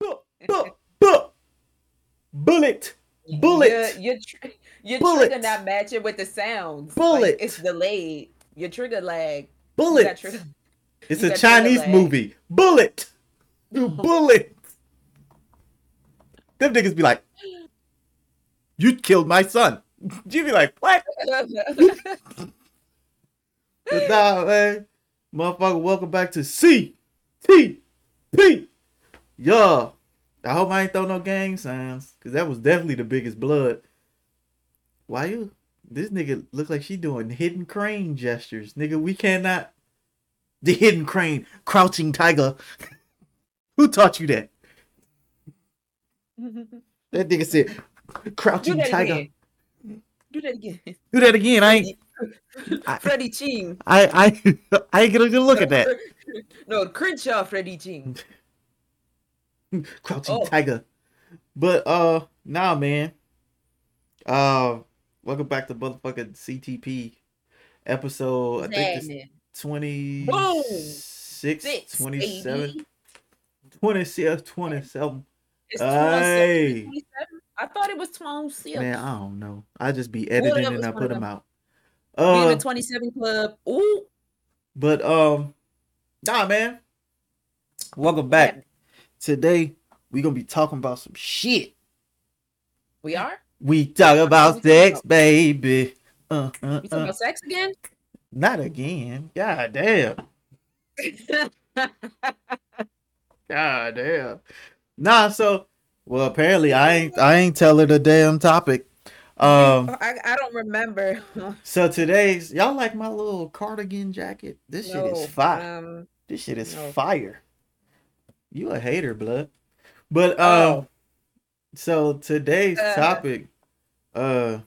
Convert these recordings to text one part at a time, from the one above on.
Bu- bu- bu- Bullet. Bullet. Your, your, tr- your Bullet. trigger not matching with the sounds. Bullet. Like, it's delayed. Your trigger lag. Bullet. trigger- It's a Chinese movie. Bullet. You oh. bullet. Them niggas be like, you killed my son. You be like, what? But nah, man. Motherfucker, welcome back to C T P. Yeah. I hope I ain't throw no gang signs. Cause that was definitely the biggest blood. Why you this nigga look like she doing hidden crane gestures. Nigga, we cannot the hidden crane, crouching tiger. Who taught you that? That nigga said Do crouching that tiger. again. Do that again. Do that again. I ain't I- Freddie Ching. I I I ain't gonna look at that. No, Crenshaw Freddie Ching. Crouching Oh. Tiger. But uh nah man. Uh welcome back to motherfucking CTP episode I think it's 26 Six, 27 baby. 26 27 It's Hey. 27, 27? I thought it was 26. Man, I don't know. I just be editing Whatever, and I put them out. We in Uh the 27 club. Ooh. but um nah man. Welcome back. Today we gonna be talking about some shit. We are? We talk about we sex, about? baby. Uh, uh, We talking uh. about sex again? Not again. God damn. God damn. Nah, so well apparently I ain't I ain't tell her the damn topic. Um I, I don't remember. so today's y'all like my little cardigan jacket? This shit is fire. Um, this shit is no. fire. You a hater, blood. But um Oh. so today's Uh. topic uh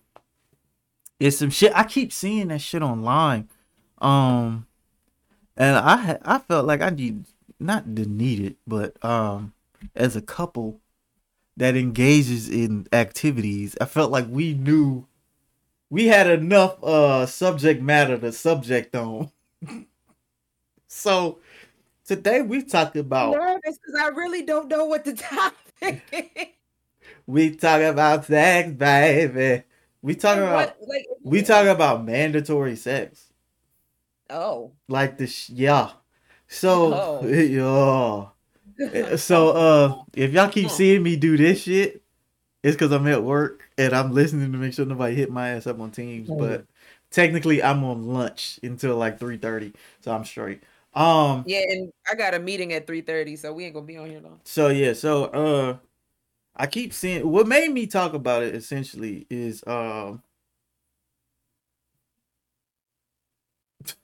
is some shit I keep seeing that shit online. Um and I I felt like I need not to need it, but um as a couple that engages in activities, I felt like we knew we had enough uh subject matter to subject on. so today we talk about nervous because I really don't know what the topic is. we talk about sex, baby. We talk about What, like, we talk about mandatory sex. Oh. Like this yeah. So Oh. yeah. Eh, so uh if y'all keep hmm. seeing me do this shit, it's cause I'm at work and I'm listening to make sure nobody hit my ass up on teams. Oh. But technically I'm on lunch until like three thirty, so I'm straight. Um Yeah, and I got a meeting at 3:30, so we ain't gonna be on here long. So yeah, so uh I keep seeing what made me talk about it essentially is um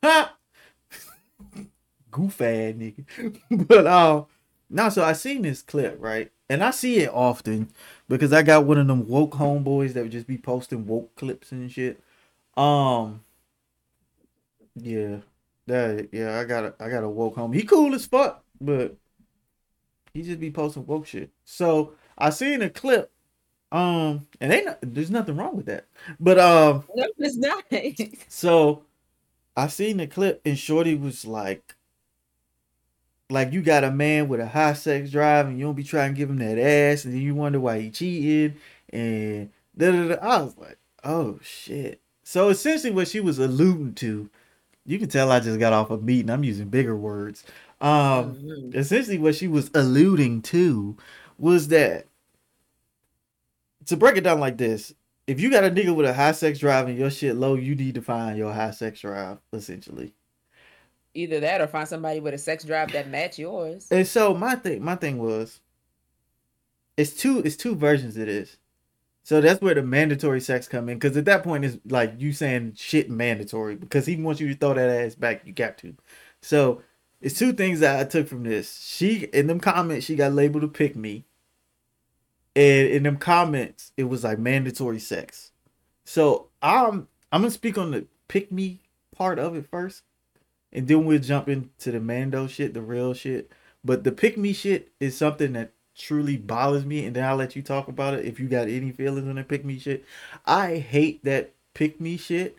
goof ass nigga. but um now so I seen this clip, right? And I see it often because I got one of them woke homeboys that would just be posting woke clips and shit. Um yeah. That yeah, I got a I got a woke home. He cool as fuck, but he just be posting woke shit. So I seen a clip, um, and ain't there's nothing wrong with that. But um, No, it's not. so I seen the clip, and Shorty was like, like you got a man with a high sex drive, and you don't be trying to give him that ass, and then you wonder why he cheated, and da da da. I was like, oh shit. So essentially, what she was alluding to, you can tell I just got off a meeting. I'm using bigger words. Um, Mhm. essentially what she was alluding to was that to break it down like this if you got a nigga with a high sex drive and your shit low you need to find your high sex drive essentially Either that or find somebody with a sex drive that match yours. and so my thing my thing was it's two it's two versions of this so that's where the mandatory sex come in because at that point it's like you saying shit mandatory because he wants you to throw that ass back you got to. So it's two things that i took from this. She in them comments she got labeled to pick me. And in them comments it was like mandatory sex. So i'm i'm gonna speak on the pick me part of it first and then we'll jump into the mando shit the real shit. But the pick me shit is something that truly bothers me and then i'll let you talk about it if you got any feelings on the pick me shit i hate that pick me shit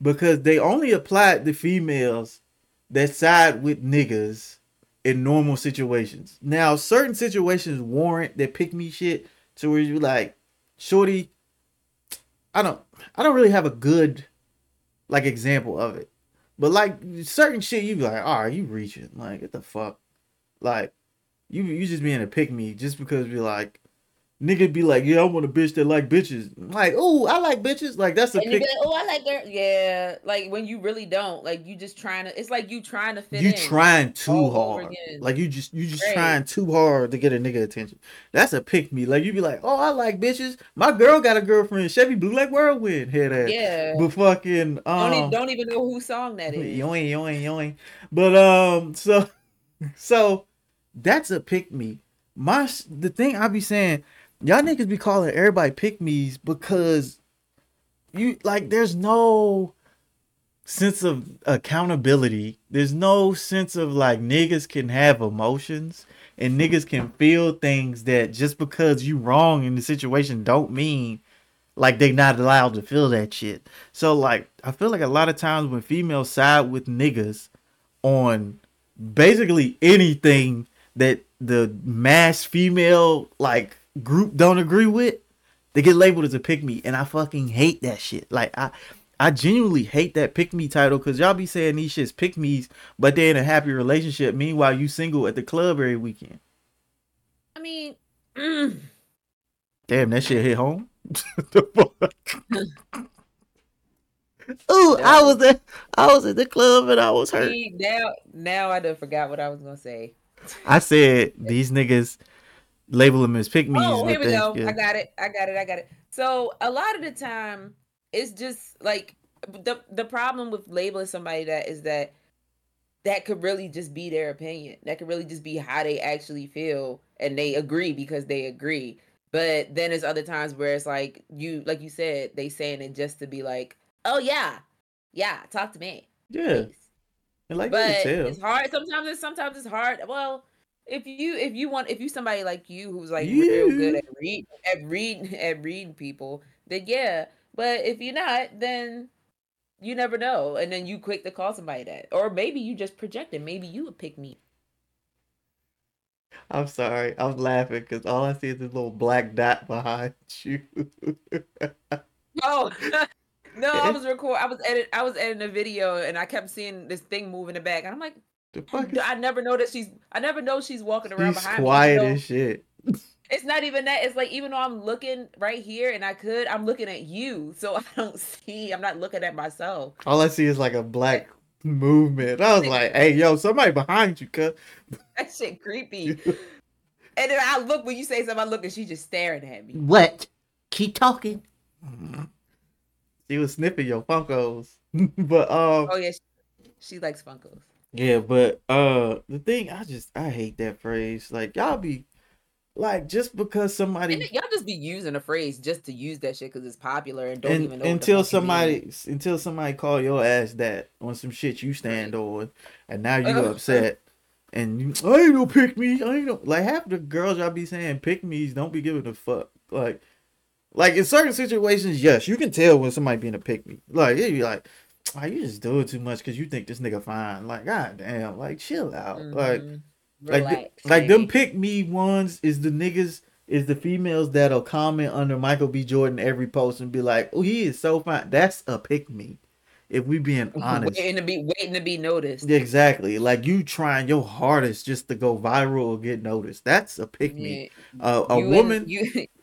because they only apply it to females that side with niggas in normal situations. Now, certain situations warrant that pick me shit to where you like, shorty. I don't, I don't really have a good, like example of it, but like certain shit, you be like, all right, you reaching, like, what the fuck, like, you you just being a pick me just because you're like, nigga be like, yeah, I want a bitch that like bitches. I'm like, oh, I like bitches. Like that's a And pick. like, oh, I like girl. Yeah, like when you really don't, like you just trying to. It's like you trying to fit You in. trying too hard. Like you just you just Right. trying too hard to get a nigga attention. That's a pick me. Like you be like, oh, I like bitches. My girl got a girlfriend. Chevy Blue like whirlwind. Head that? Yeah. But fucking don't, um, even, don't even know whose song that is. yoing yoing yoing. But um, so so that's a pick me. My the thing I be saying, y'all niggas be calling everybody pick me's because you like there's no sense of accountability. There's no sense of like niggas can have emotions and niggas can feel things that just because you wrong in the situation don't mean like they not allowed to feel that shit. So like I feel like a lot of times when females side with niggas on basically anything that the mass female like group don't agree with, they get labeled as a pick me, and I fucking hate that shit. Like I, I genuinely hate that pick me title because y'all be saying these shits pick me's, but they're in a happy relationship. Meanwhile, you single at the club every weekend. I mean, mm, Damn, that shit hit home. the fuck? Ooh, I was at I was at the club and I was hurt. see, now now I done forgot what I was gonna say. I said these niggas label them as pick. Oh, here we they- go. yeah. I got it. I got it. I got it. So a lot of the time, it's just like the the problem with labeling somebody that is that that could really just be their opinion. That could really just be how they actually feel, and they agree because they agree. But then there's other times where it's like you, like you said, they saying it just to be like, oh yeah, yeah, talk to me. Yeah, please." Like you but it's hard. Sometimes it's sometimes it's hard. Well if you if you want if you somebody like you who's like real good at read at reading at reading people then yeah. But if you're not then you never know. And then you quick to call somebody that. Or maybe you just project it maybe you would pick me. I'm sorry, I'm laughing because all I see is this little black dot behind you. oh no i was record i was edit i was editing a video and i kept seeing this thing moving in the back and i'm like the fuck is i never know that she's i never know she's walking around He's behind quiet me even though- as shit. It's not even that. It's like even though I'm looking right here and I could, I'm looking at you. So I don't see, I'm not looking at myself. All I see is like a black movement. I was like, "Hey, yo, somebody behind you, cuz." That shit creepy. And then I look when you say something, I look and she's just staring at me. What? Keep talking. Mm-hmm. She was sniffing your Funkos, but um, Oh yeah, she, she likes Funkos. yeah, but uh, the thing I just I hate that phrase. Like y'all be like just because somebody then y'all just be using a phrase just to use that shit because it's popular and don't and, even know until fuck it means. somebody until somebody call your ass that on some shit you stand on, and now you Uh, upset. And you, I ain't no pick me. I ain't no like half the girls y'all be saying pick me's don't be giving a fuck. Like, like in certain situations, yes, you can tell when somebody being a pick me. Like, you like, oh, you just doing too much because you think this nigga fine. Like, god damn, like chill out. Like, Mhm. like, Relax, like them pick me ones is the niggas is the females that'll comment under Michael B. Jordan every post and be like, "Oh, he is so fine." That's a pick me. If we being honest, waiting to be waiting to be noticed. exactly. Like you trying your hardest just to go viral or get noticed. That's a pick me. Yeah. Uh, a You and- woman, you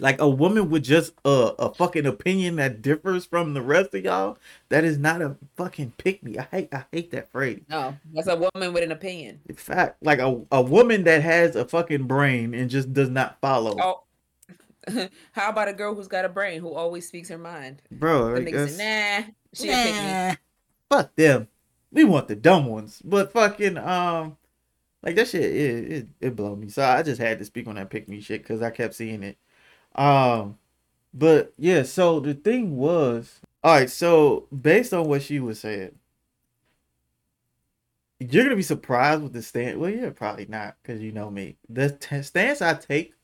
like a woman with just a, a fucking opinion that differs from the rest of y'all. That is not a fucking pick me. I hate I hate that phrase. no, that's a woman with an opinion. In fact, like a, a woman that has a fucking brain and just does not follow. Oh, how about a girl who's got a brain who always speaks her mind? Bro, The like, nigga nah, she a pick me. Nah, fuck them. We want the dumb ones. But fucking um like that shit it it, it blow me. So I just had to speak on that pick me shit because I kept seeing it. Um but yeah, so the thing was alright, so based on what she was saying, you're gonna be surprised with the stance. Well, yeah, probably not, because you know me. The t- stance I take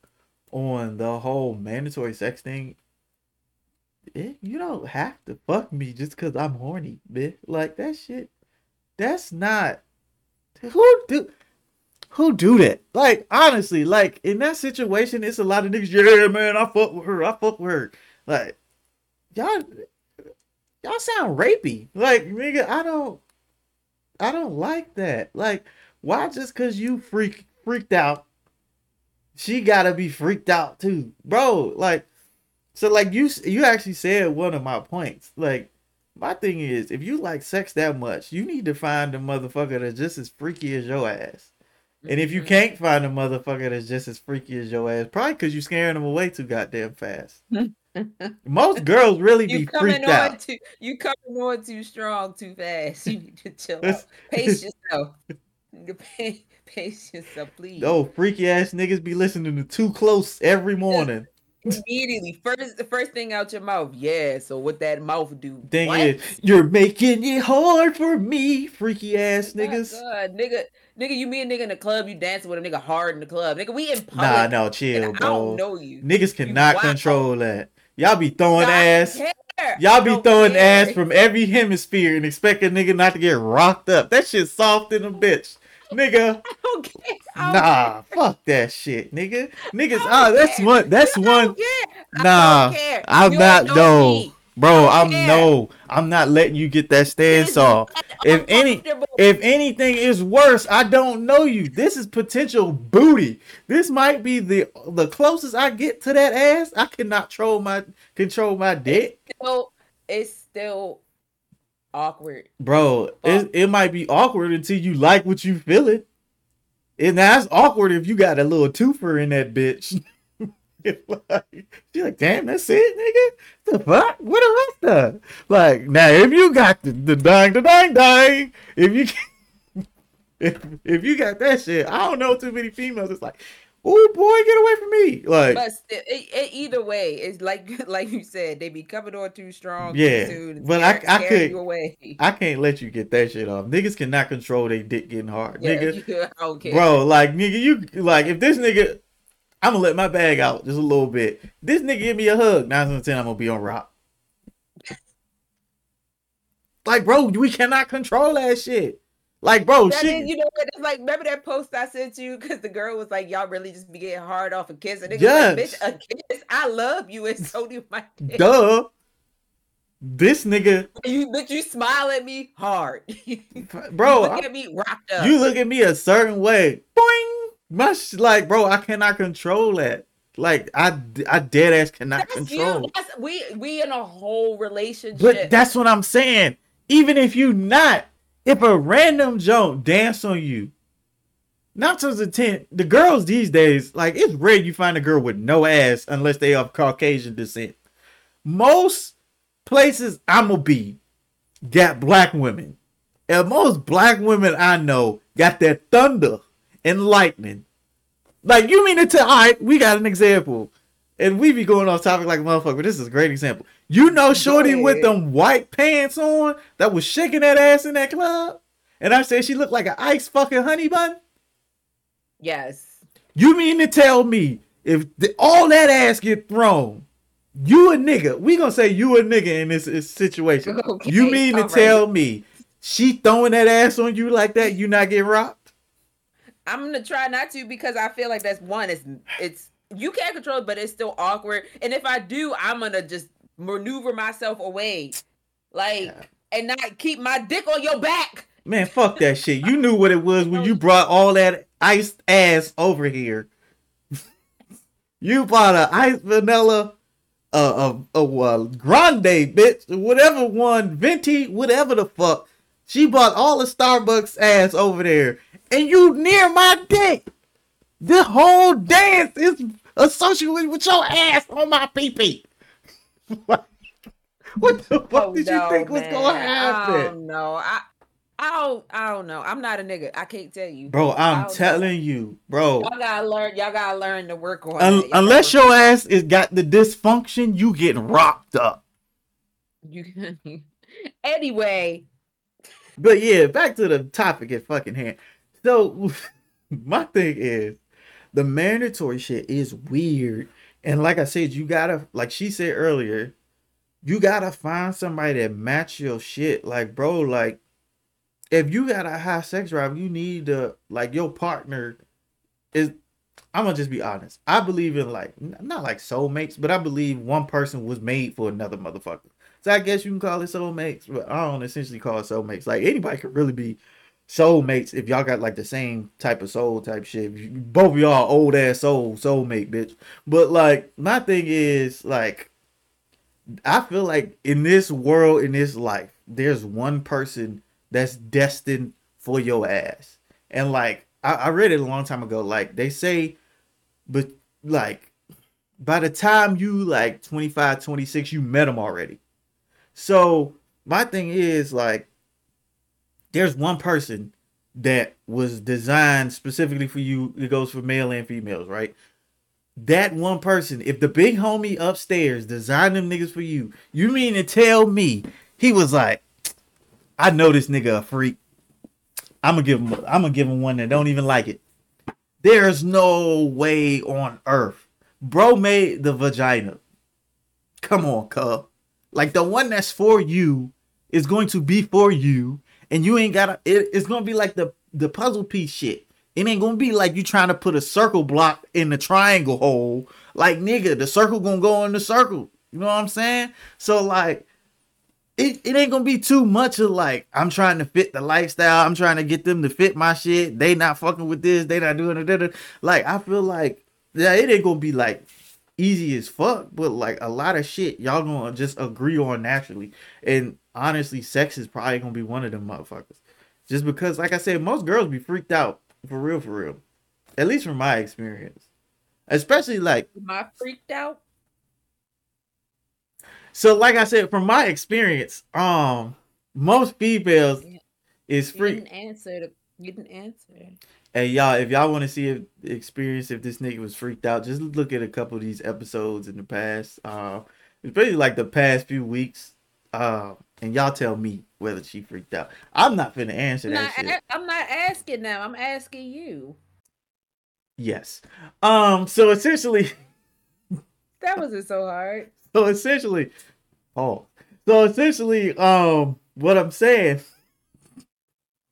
on the whole mandatory sex thing it, you don't have to fuck me just because I'm horny, bitch. Like that shit. That's not Who do who do that? Like honestly, like in that situation, it's a lot of niggas. Yeah, man, I fuck with her. I fuck with her. Like y'all, y'all sound rapey. Like nigga, I don't, I don't like that. Like why just cause you freak freaked out, she gotta be freaked out too, bro. Like so, like you you actually said one of my points. Like my thing is, if you like sex that much, you need to find a motherfucker that's just as freaky as your ass. And if you can't find a motherfucker that's just as freaky as your ass, probably because you're scaring them away too goddamn fast. Most girls really be you coming freaked on out. too you coming on too strong too fast. You need to chill out. Pace yourself. Pace yourself, please. Oh, freaky ass niggas be listening to Too Close every morning. Immediately, first the first thing out your mouth. Yeah. So what that mouth do? Thing What? is, you're making it hard for me, freaky ass oh My niggas. God, nigga, nigga, you meet a nigga in the club, you dancing with a nigga hard in the club, nigga. We in public. Nah, no, chill, I bro. don't know you. Niggas cannot wild. control that. Y'all be throwing I ass. Y'all be throwing care. ass from every hemisphere and expect a nigga not to get rocked up. That shit soft in a bitch. Nigga, care. Nah, fuck that shit, nigga. Niggas, ah, that's care. one, that's I one. don't care. I Nah. I'm You not, no. me. Bro, I'm care. no, I'm not letting you get that stance off. If any, if anything is worse, I don't know you. This is potential booty. This might be the the closest I get to that ass. I cannot control my control my dick. still, it's still awkward. Bro, it, it might be awkward until you like what you feeling. And that's awkward if you got a little twofer in that bitch. Like, She's like, damn, that's it, nigga. The fuck? What the rest of? Like, now if you got the, the dang, the dang, dang, if you if, if you got that shit, I don't know too many females. It's like, oh boy, get away from me. Like, But still, it, it, either way, it's like like you said, they be coming on too strong. Yeah, too but I- I could- away. I can't let you get that shit off. Niggas cannot control their dick getting hard. Yeah, Nigga, you- I. Bro, like nigga, you like if this nigga, I'm gonna let my bag out just a little bit. This nigga give me a hug, nine out of ten, I'm gonna be on rock. Like, bro, we cannot control that shit. Like, bro, That shit. is, you know what? It's like remember that post I sent you because the girl was like, "Y'all really just be getting hard off a kiss." And Yes. like, "Bitch, a kiss? I love you, and so do my dick." Duh. This nigga, You, but you smile at me hard. bro, look I- at me rocked up. you look at me a certain way. Boing. My sh- like, bro, I cannot control that. Like, I, I dead ass cannot That's control. you. That's we. We in a whole relationship. But that's what I'm saying. Even if you not, if a random joke dance on you, not to the ten, the girls these days, like it's rare you find a girl with no ass unless they of Caucasian descent. Most places I'ma be got black women. And most black women I know got that thunder and lightning. Like you mean to tell all right, we got an example. And we be going off topic like a motherfucker, but this is a great example. You know Shorty with them white pants on that was shaking that ass in that club? And I said she looked like an ice fucking honey bun? yes. You mean to tell me if the, all that ass get thrown, you a nigga, we gonna say you a nigga in this, this situation. Okay, you mean to all right. tell me she throwing that ass on you like that, you not get rocked? I'm gonna try not to because I feel like that's one. It's it's you can't control it, but it's still awkward. And if I do, I'm gonna just maneuver myself away, like, Yeah. and not keep my dick on your back. Man, fuck that shit. You knew what it was when you brought all that iced ass over here. you bought a iced vanilla, uh, a, a, a grande bitch, whatever one, venti, whatever the fuck. She bought all the Starbucks ass over there, and you near my dick. The whole dance is associated with your ass on my pee pee. what the oh, fuck Oh, did you no, think was gonna happen? I don't. I I don't I don't know. I'm not a nigga. I can't tell you. Bro, I'm don't know. telling you, bro. Y'all gotta learn. Y'all gotta learn to work on. Un-. Unless your ass is got the dysfunction, you get rocked up. You anyway, But yeah, back to the topic at fucking hand. So my thing is the mandatory shit is weird. And like I said, you gotta like she said earlier, you gotta find somebody that match your shit. Like, bro, like if you got a high sex drive, you need to like your partner is. I'm gonna just be honest. I believe in like not like soulmates, but I believe one person was made for another motherfucker. So I guess you can call it soulmates, but I don't essentially call it soulmates. Like anybody could really be soulmates if y'all got like the same type of soul type shit. Both of y'all old ass soul soulmate, bitch. But like my thing is like I feel like in this world, in this life, there's one person that's destined for your ass. And like I, I read it a long time ago. Like they say, but like by the time you like 25, 26, you met them already. So my thing is like there's one person that was designed specifically for you. It goes for male and females, right? That one person, if the big homie upstairs designed them niggas for you, you mean to tell me he was like, I know this nigga a freak. I'm gonna give him. I'm gonna give him one that don't even like it. There's no way on earth, bro made the vagina. Come on, cub. Like the one that's for you is going to be for you, and you ain't gotta. It, it's gonna be like the the puzzle piece shit. It ain't gonna be like you trying to put a circle block in the triangle hole. Like nigga, the circle gonna go in the circle. You know what I'm saying? So like, it, it ain't gonna be too much of like I'm trying to fit the lifestyle. I'm trying to get them to fit my shit. They not fucking with this. They not doing it. Like I feel like yeah, it ain't gonna be like easy as fuck, but like a lot of shit y'all gonna just agree on naturally. And honestly, sex is probably gonna be one of them motherfuckers. Just because, like I said, most girls be freaked out for real, for real. At least from my experience. Especially like Am I freaked out? So like I said, from my experience, um most females Yeah. is You freak. didn't answer. The, you didn't answer. Hey y'all, if y'all want to see if experience if this nigga was freaked out, just look at a couple of these episodes in the past. Uh especially like the past few weeks. Uh and y'all tell me whether she freaked out. I'm not finna answer I'm that not, I'm not asking them. I'm asking you. Yes. Um so essentially That wasn't so hard. So essentially, oh, so essentially, um, what I'm saying,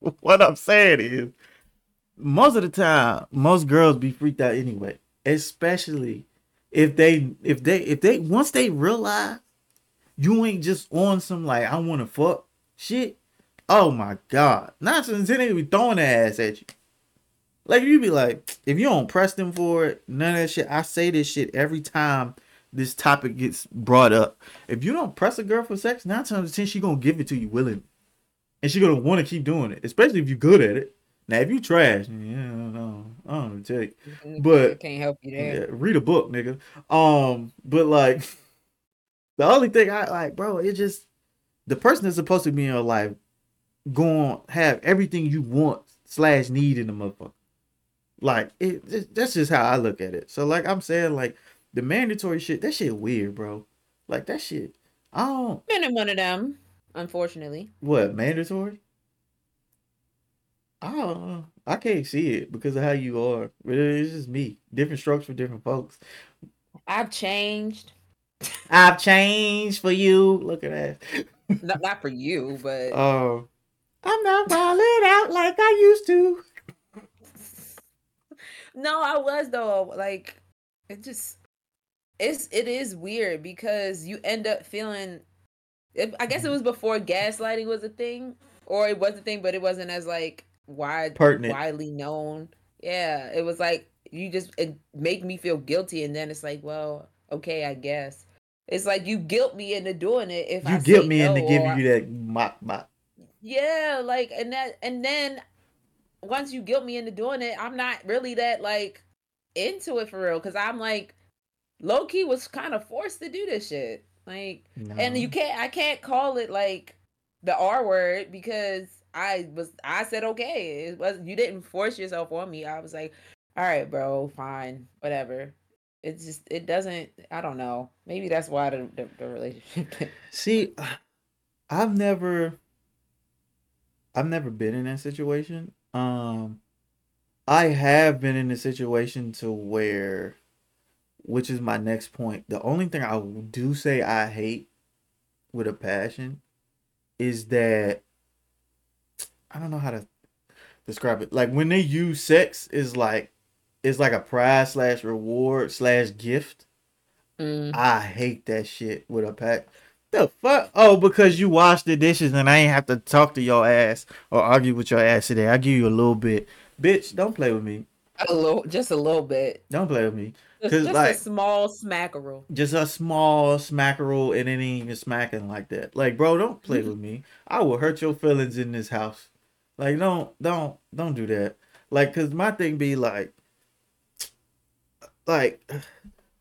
what I'm saying is, most of the time, most girls be freaked out anyway, especially if they, if they, if they, once they realize you ain't just on some like I want to fuck shit. Oh my god, not since they be throwing their ass at you. Like you be like, if you don't press them for it, none of that shit. I say this shit every time this topic gets brought up. If you don't press a girl for sex, nine times out of ten she gonna give it to you willingly, and she gonna want to keep doing it, especially if you're good at it. Now, if you trash, yeah, I don't know, I don't. Mm, But- I can't help you Yeah, there. read a book, nigga. Um, but like, the only thing I like, bro, it just the person that's supposed to be in your life going have everything you want slash need in the motherfucker. Like it, it- that's just how I look at it. So like I'm saying, like the mandatory shit, that shit weird, bro. Like that shit. I don't Been in one of them, unfortunately. what mandatory. I don't know. I can't see it because of how you are. But It's just me. Different strokes for different folks. I've changed. I've changed for you. Look at that. not, not for you, but Oh, I'm not wilding out like I used to. no, I was though. Like it just it's it is weird because you end up feeling if I guess it was before gaslighting was a thing. Or it was a thing, but it wasn't as like wide Pertinent. widely known. Yeah. It was like you just it make me feel guilty and then it's like, well, okay, I guess. It's like you guilt me into doing it if You I guilt me into giving you that mop mop. yeah, like and that and then once you guilt me into doing it, I'm not really that like into it for real. Cause I'm like low key was kind of forced to do this shit. Like and you can't I can't call it like the R word because I was I said okay. It was you didn't force yourself on me. I was like, all right, bro, fine, whatever. It's just it doesn't I don't know. Maybe that's why the the, the relationship See, I've never, I've never been in that situation. Um, I have been in a situation to where, which is my next point. The only thing I do say I hate with a passion is that I don't know how to describe it. Like when they use sex is like it's like a prize slash reward slash gift. Mm. I hate that shit with a pack. The fuck? Oh, because you wash the dishes and I ain't have to talk to your ass or argue with your ass today. I give you a little bit. Bitch, don't play with me. A little, just a little bit. Don't play with me. Just, 'Cause, just like- a small smackerel. Just a small smackerel and it ain't even smacking like that. Like, bro, don't play with me. I will hurt your feelings in this house. Like, don't, don't, don't do that. Like, cause my thing be like, like,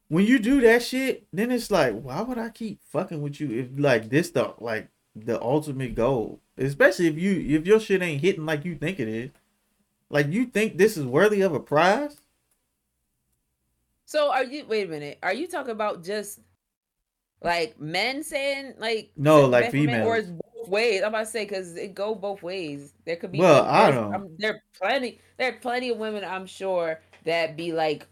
when you do that shit, then it's like, why would I keep fucking with you if like this the like the ultimate goal? Especially if you if your shit ain't hitting like you think it is. Like you think this is worthy of a prize? So are you? Wait a minute. Are you talking about just like men saying like No, like best or females. It's both ways? I'm about to say because it go both ways. There could be. Well, I don't- um, there are plenty. There are plenty of women I'm sure that be like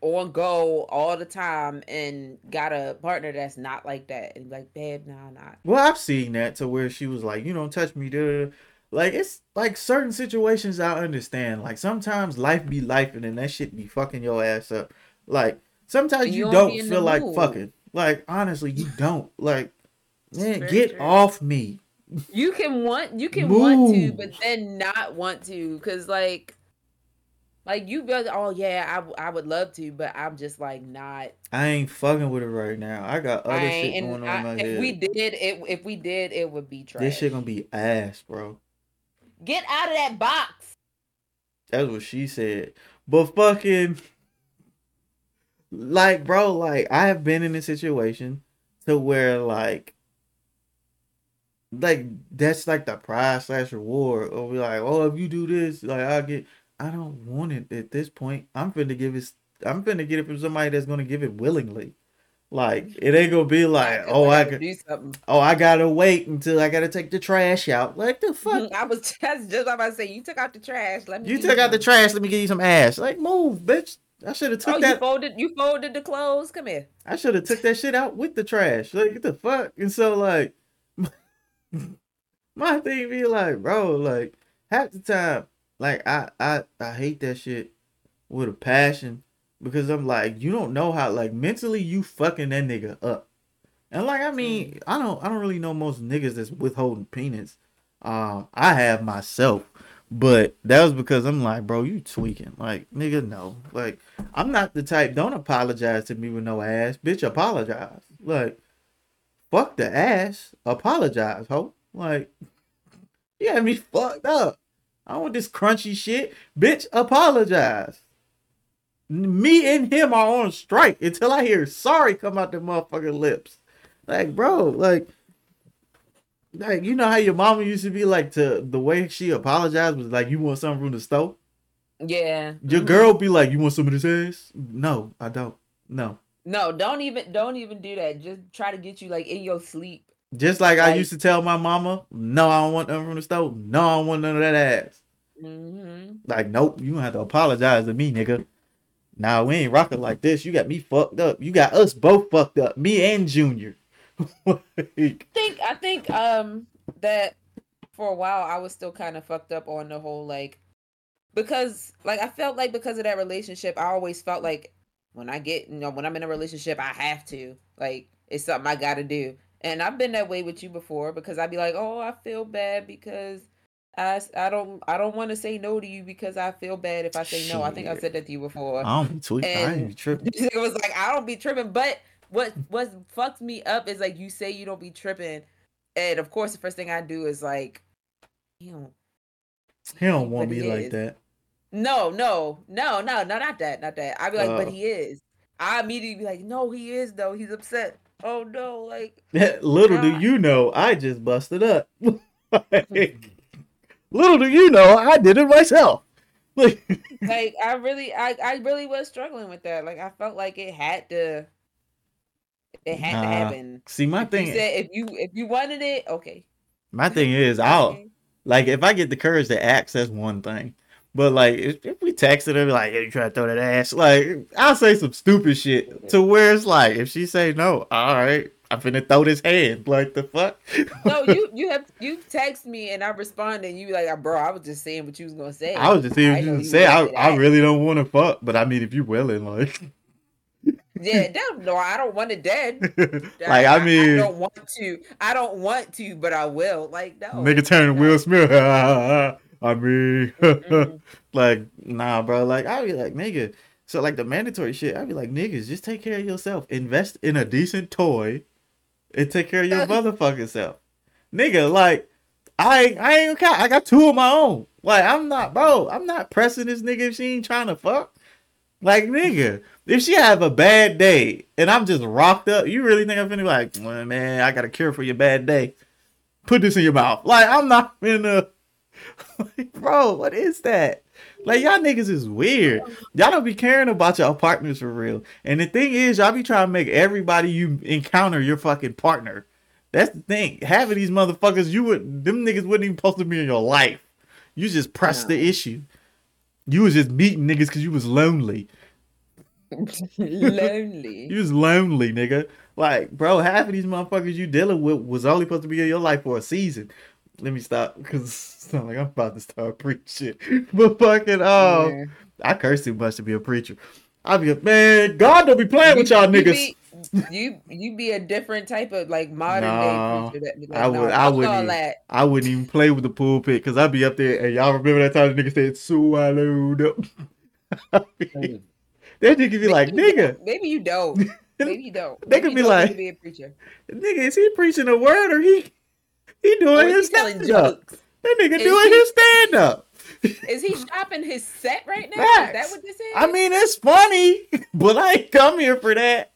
on go all the time and got a partner that's not like that and be like, babe, nah, not. Well, I've seen that to where she was like, you don't touch me, duh. Like it's like certain situations I understand. Like sometimes life be life and then that shit be fucking your ass up. Like sometimes you you don't don't feel like mood. fucking. Like honestly, you don't. Like man, get true. off me. You can want you can want to, but then not want to, cause like, like you be like, oh yeah, I, I would love to, but I'm just like not. I ain't fucking with it right now. I got other I shit going on in my I, head. if we did it, if we did, it would be trash. this shit gonna be ass, bro. Get out of that box. That's what she said. But fucking like bro, like I have been in a situation to where like like that's like the prize slash reward. Or be like, oh if you do this, like I'll get I don't want it at this point. I'm finna give it I'm finna get it from somebody that's gonna give it willingly. Like it ain't gonna be like, Just oh I gotta could do something. oh I gotta wait until I gotta take the trash out. Like the fuck mm-hmm, I was just, just about to say you took out the trash. Let me. You took out the trash. Let me give you some ass. Like move, bitch. I should have took Oh, you folded. You folded the clothes. Come here. I should have took that shit out with the trash. Like what the fuck? And so like, my thing be like, bro, like half the time, like I I I hate that shit with a passion because I'm like, you don't know how like mentally you fucking that nigga up. And like I mean, I don't I don't really know most niggas that's withholding penis. Um, I have myself. But that was because I'm like, bro, you tweaking. Like, nigga, no. Like, I'm not the type. Don't apologize to me with no ass, bitch. Apologize. Like, fuck the ass. Apologize, ho. Like, you had me fucked up. I don't want this crunchy shit, bitch. Apologize. Me and him are on strike until I hear sorry come out the motherfucking lips. Like, bro, like, like you know how your mama used to be like to the way she apologized was like you want something from the stove. Yeah. Your Mhm. girl be like, "You want some of this ass?" No, I don't. No. No, don't even don't even do that. Just try to get you like in your sleep. Just like I used to tell my mama, "No, I don't want nothing from the stove. No, I don't want none of that ass." hmm Like, nope, you have to apologize to me, nigga. Nah, we ain't rocking like this. You got me fucked up. You got us both fucked up. Me and Junior. Like, think I think um that for a while I was still kind of fucked up on the whole like because like I felt like because of that relationship I always felt like when I get you know when I'm in a relationship I have to like it's something I got to do and I've been that way with you before because I'd be like oh I feel bad because I, I don't I don't want to say no to you because I feel bad if I say no I think I said that to you before I don't be tweaking. I ain't tripping. it was like I don't be tripping, but what what fucks me up is like you say you don't be tripping, and of course the first thing I do is like, you don't. He don't want me like is. that. No, no, no, no, no, not that, not that. I'd be like, but Oh. he is. I immediately be like, no, he is though. He's upset. Oh no, like Little do you know, I just busted up. Like, hmm. little do you know, I did it myself. Like, like I really, I I really was struggling with that. Like I felt like it had to, it had to happen. see, my If thing, said if you if you wanted it, okay. my thing is, I'll okay. like if I get the courage to ask, that's one thing. But like, if, if we texted her, like, hey, you try to throw that ass, like, I'll say some stupid shit to where it's like, if she say no, all right, I'm finna throw this hand. Like the fuck? no, you you have you text me and I responded and you like, bro, I was just saying what you was gonna say. I was just saying I what know you you say. I, wanted I really don't want to fuck, but I mean, if you willing, like, Yeah, no, no, I don't want it dead. like I mean, I don't want to. I don't want to, but I will. Like no, nigga turn no. Will Smith. I mean, mm-hmm. like, nah, bro. Like, I'd be like, nigga. So, like, the mandatory shit, I'd be like, niggas, just take care of yourself. Invest in a decent toy and take care of your uh, motherfucking self. Nigga, like, I ain't I ain't count. I got two of my own. Like, I'm not, bro, I'm not pressing this nigga if she ain't trying to fuck. Like, nigga, if she have a bad day and I'm just rocked up, you really think I'm finna be like, well, man, I got a cure for your bad day. Put this in your mouth. Like, I'm not finna. Like, bro, what is that? Like, y'all niggas is weird. Y'all don't be caring about y'all partners for real. And the thing is, y'all be trying to make everybody you encounter your fucking partner. That's the thing. Having these motherfuckers, you would them niggas wouldn't even supposed to be in your life. You just pressed the issue. You was just meeting niggas because you was lonely. lonely. You was lonely, nigga. Like, bro, half of these motherfuckers you dealing with was only supposed to be in your life for a season. Let me stop because it sound like I'm about to start preaching. But fucking, oh, Yeah. I curse too much to be a preacher. I'll be a man. God don't be playing with y'all You niggas. be- you you be a different type of like modern day preacher. That, like, I would I wouldn't even- that. I wouldn't even play with the pulpit because I'd be up there and y'all remember that time the nigga said swallowed up. that nigga be like, Maybe you nigga, don't. Maybe you don't. Maybe you don't. They Maybe could be like- be a preacher. nigga, is he preaching a word or he he doing his telling stand up? jokes? That nigga Is doing he- his stand up. Is he shopping his set right now? Is that what this is? I mean, it's funny, but I ain't come here for that.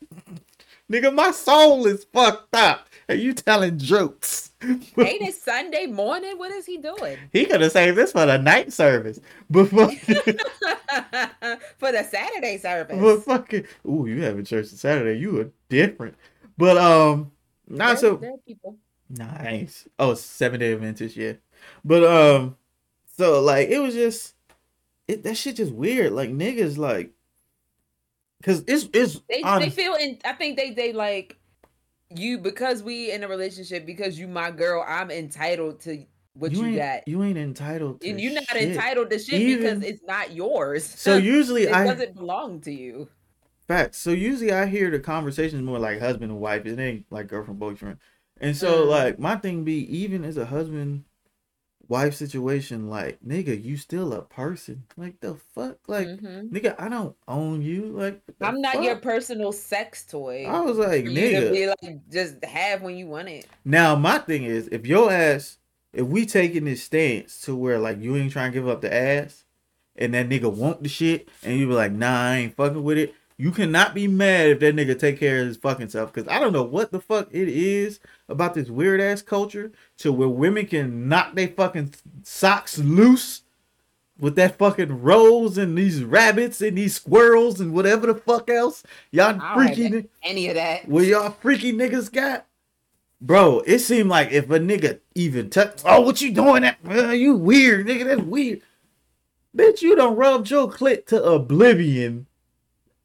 Nigga, my soul is fucked up. Are you telling jokes. ain't it Sunday morning? What is he doing? He could have saved this for the night service. But fucking, For the Saturday service. but fucking, ooh, you having church on Saturday. You are different. But, um, not so. people. Nice. Oh, seven day Adventist, yeah. But um, so like it was just it that shit just weird. Like niggas like, cause it's it's They they feel in I think they they like you because we in a relationship because you my girl, I'm entitled to what you, ain't got. you ain't entitled to and you're not shit. entitled to shit Even- because it's not yours. So usually it I doesn't belong to you. Facts. So usually I hear the conversations more like husband and wife. It ain't like girlfriend boyfriend. And so Mm. like my thing be even as a husband wife situation, like nigga, you still a person. Like the fuck, like Mhm. nigga, I don't own you. Like I'm not your personal sex toy. I was like for you to nigga. be like just have when you want it. Now my thing is, if your ass, if we taking this stance to where like you ain't trying to give up the ass, and that nigga want the shit, and you be like, nah, I ain't fucking with it. You cannot be mad if that nigga take care of his fucking self, because I don't know what the fuck it is about this weird ass culture to where women can knock their fucking socks loose with that fucking rose and these rabbits and these squirrels and whatever the fuck else y'all freaky. Any of that. What y'all freaky niggas got? Bro, it seemed like if a nigga even touch, oh, what you doing? That uh, you weird, nigga. That's weird. Bitch, you don't rubbed your clit to oblivion,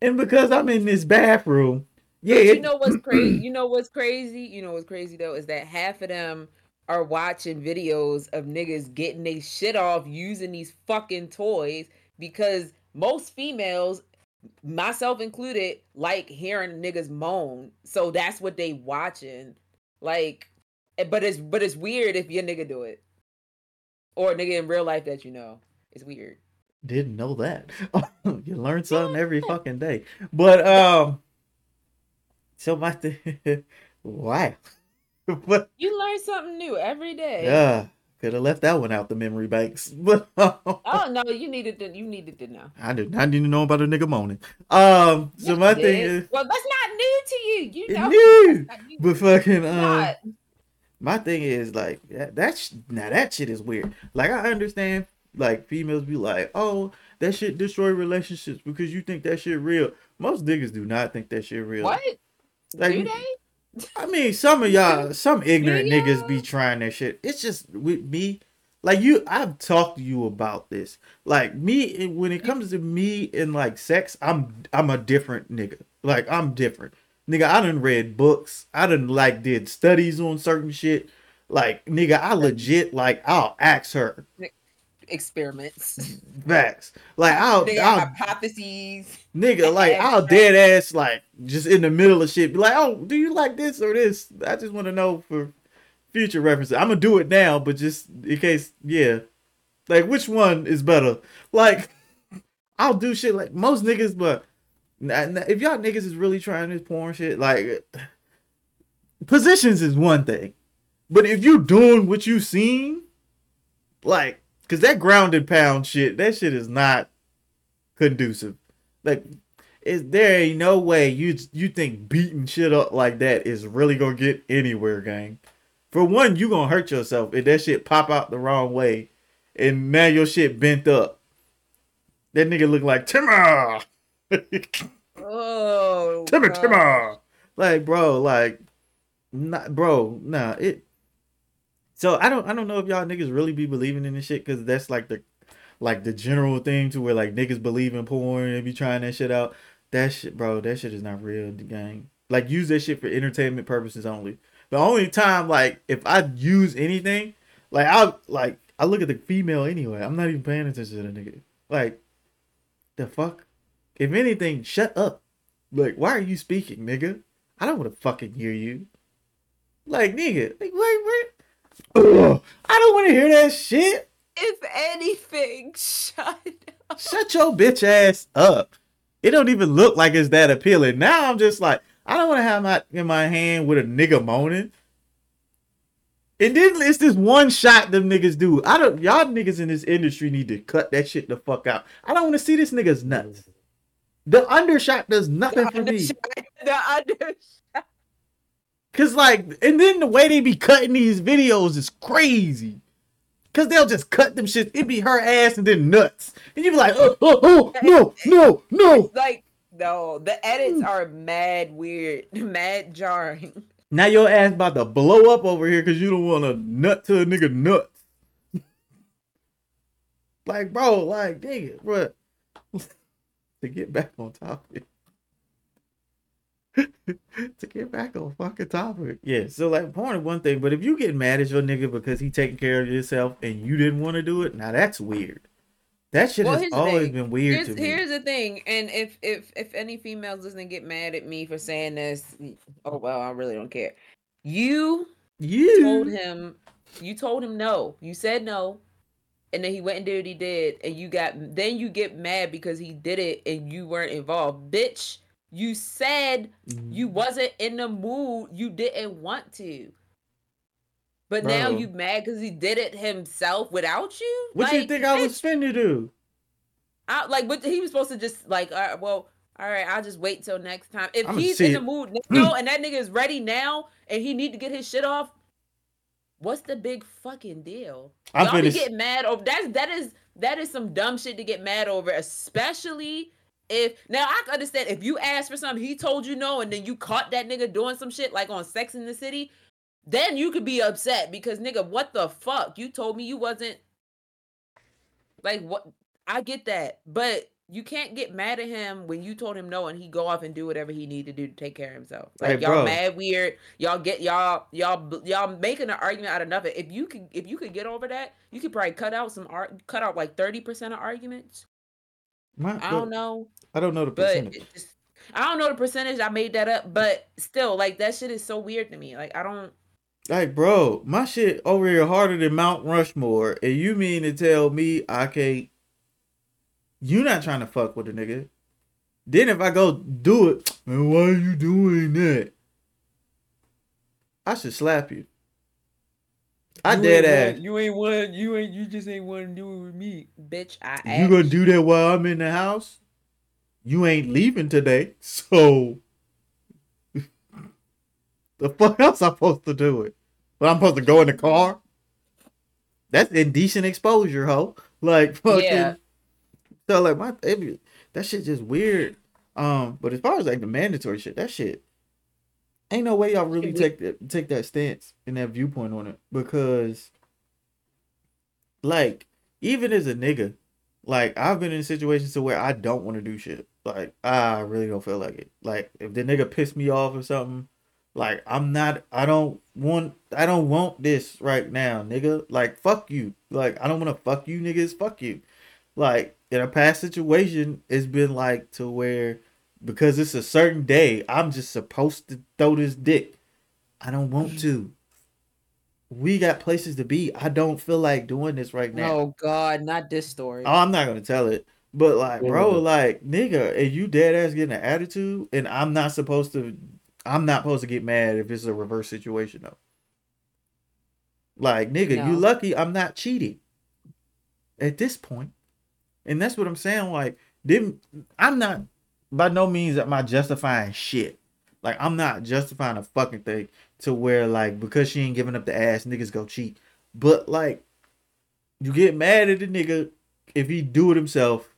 and because I'm in this bathroom, yeah, But you know what's crazy? You know what's crazy? You know what's crazy though is that half of them are watching videos of niggas getting their shit off using these fucking toys because most females, myself included, like hearing niggas moan. So that's what they watching. Like, eh, but it's but it's weird if your nigga do it, or a nigga in real life that you know. It's weird. Didn't know that. you learn something every fucking day. But um, so my thing, wow, but You learn something new every day. yeah, could have left that one out the memory banks, but. Oh no, you needed to. You needed to know. I did not need to know about a nigga moaning. Um, so Yes, my you thing is, well, that's not new to you. You know, new, new. but fucking um, my thing is like that. That's now that shit is weird. Like I understand, like females be like, oh, that shit destroy relationships because you think that shit real. Most niggas do not think that shit real. What? Like, Do they? I mean, some of y'all, some ignorant niggas be trying that shit. It's just with me, like you. I've talked to you about this. Like me, when it comes to me and like sex, I'm I'm a different nigga. Like I'm different. Nigga, I done read books. I done like did studies on certain shit. Like, nigga, I legit like I'll ask her. Experiments. Facts. Like I'll, Nigga, I'll hypotheses. nigga, like I'll dead ass like just in the middle of shit. Be like, oh, do you like this or this? I just want to know for future references. I'm gonna do it now, but just in case, yeah. Like which one is better? Like I'll do shit like most niggas, but if y'all niggas is really trying this porn shit, like positions is one thing, but if you doing what you seen, like, cause that grounded pound shit, that shit is not conducive. Like, is there ain't no way you you think beating shit up like that is really gonna get anywhere, gang? For one, you gonna hurt yourself if that shit pop out the wrong way, and now your shit bent up. That nigga look like Timmer. Oh, Timmer. Timmer. Like, bro, like, not, bro, nah, it. So I don't, I don't know if y'all niggas really be believing in this shit because that's like the, like the general thing to where like niggas believe in porn and be trying that shit out. That shit, bro, that shit is not real, the gang. Like, use that shit for entertainment purposes only. The only time, like, if I use anything, like, I like, I look at the female anyway. I'm not even paying attention to the nigga. Like, the fuck? If anything, shut up. Like, why are you speaking, nigga? I don't want to fucking hear you. Like, nigga, like, wait. Ugh, I don't want to hear that shit. If anything, shut up. Shut your bitch ass up. It don't even look like it's that appealing. Now I'm just like, I don't want to have my in my hand with a nigga moaning. And then it's this one shot them niggas do. I don't y'all niggas in this industry need to cut that shit the fuck out. I don't want to see this nigga's nuts. The undershot does nothing for me. The under. Cause like, and then the way they be cutting these videos is crazy. Cause they'll just cut them shit. It'd be her ass and then nuts, and you be like, oh, oh, oh, no, no, no. Like, no, the edits hmm. are mad weird, mad jarring. Now your ass about to blow up over here because you don't want to nut to a nigga nuts. like, bro, like, nigga, bro. to get back on topic. to get back on fucking topic. Yeah, so like porn is one thing, but if you get mad at your nigga because he taking care of yourself and you didn't want to do it, now that's weird. That shit Well, has always thing. been weird Here's, to me. here's the thing, and if if if any females listening get mad at me for saying this, oh well, I really don't care. You you told him, you told him no. You said no, and then he went and did what he did, and you got then you get mad because he did it and you weren't involved, bitch. You said you Mm. wasn't in the mood. You didn't want to. But now you mad because he did it himself without you? What you think I was finna do? I, like, what he was supposed to just like, all right, well, all right, I'll just wait till next time. If I'ma he's in the mood now and that nigga is ready now and he need to get his shit off, what's the big fucking deal? I'm Y'all be finna. getting mad over that's that is that is some dumb shit to get mad over, especially if now I can understand if you asked for something, he told you no, and then you caught that nigga doing some shit like on Sex in the City, then you could be upset because nigga, what the fuck? You told me you wasn't like what I get that, but you can't get mad at him when you told him no and he go off and do whatever he need to do to take care of himself. Like Hey, y'all bro. mad weird. Y'all get y'all y'all y'all making an argument out of nothing. If you could if you could get over that, you could probably cut out some art cut out like 30% of arguments. My- I don't know. I don't know the percentage. just I don't know the percentage. I made that up, but still, like that shit is so weird to me. Like I don't Like, bro, my shit over here harder than Mount Rushmore, and you mean to tell me I can't? You not trying to fuck with a nigga? Then if I go do it, man, why are you doing that? I should slap you. I You dead ain't ass. want- You ain't want. You ain't. You just ain't want to do it with me, bitch. I. Asked. You gonna do that while I'm in the house? You ain't leaving today, so the fuck else I supposed to do it? But I'm supposed to go in the car? That's indecent exposure, ho. Like fucking. Yeah. So like my every, that shit just weird. Um, but as far as like the mandatory shit, that shit ain't no way y'all really take that take that stance and that viewpoint on it because like even as a nigga, like I've been in situations to where I don't want to do shit. Like I really don't feel like it. Like if the nigga piss me off or something, like I'm not. I don't want. I don't want this right now, nigga. Like fuck you. Like I don't want to fuck you, niggas. Fuck you. Like in a past situation, it's been like to where because it's a certain day, I'm just supposed to throw this dick. I don't want mm-hmm. to. We got places to be. I don't feel like doing this right now. Oh God, not this story. Oh, I'm not gonna tell it. But like, bro, like, nigga, and you dead ass getting an attitude, and I'm not supposed to. I'm not supposed to get mad if it's a reverse situation though. Like, nigga, No. you lucky I'm not cheating. At this point, and that's what I'm saying. Like, didn't I'm not by no means am I justifying shit. Like, I'm not justifying a fucking thing to where like because she ain't giving up the ass, niggas go cheat. But like, you get mad at the nigga if he do it himself.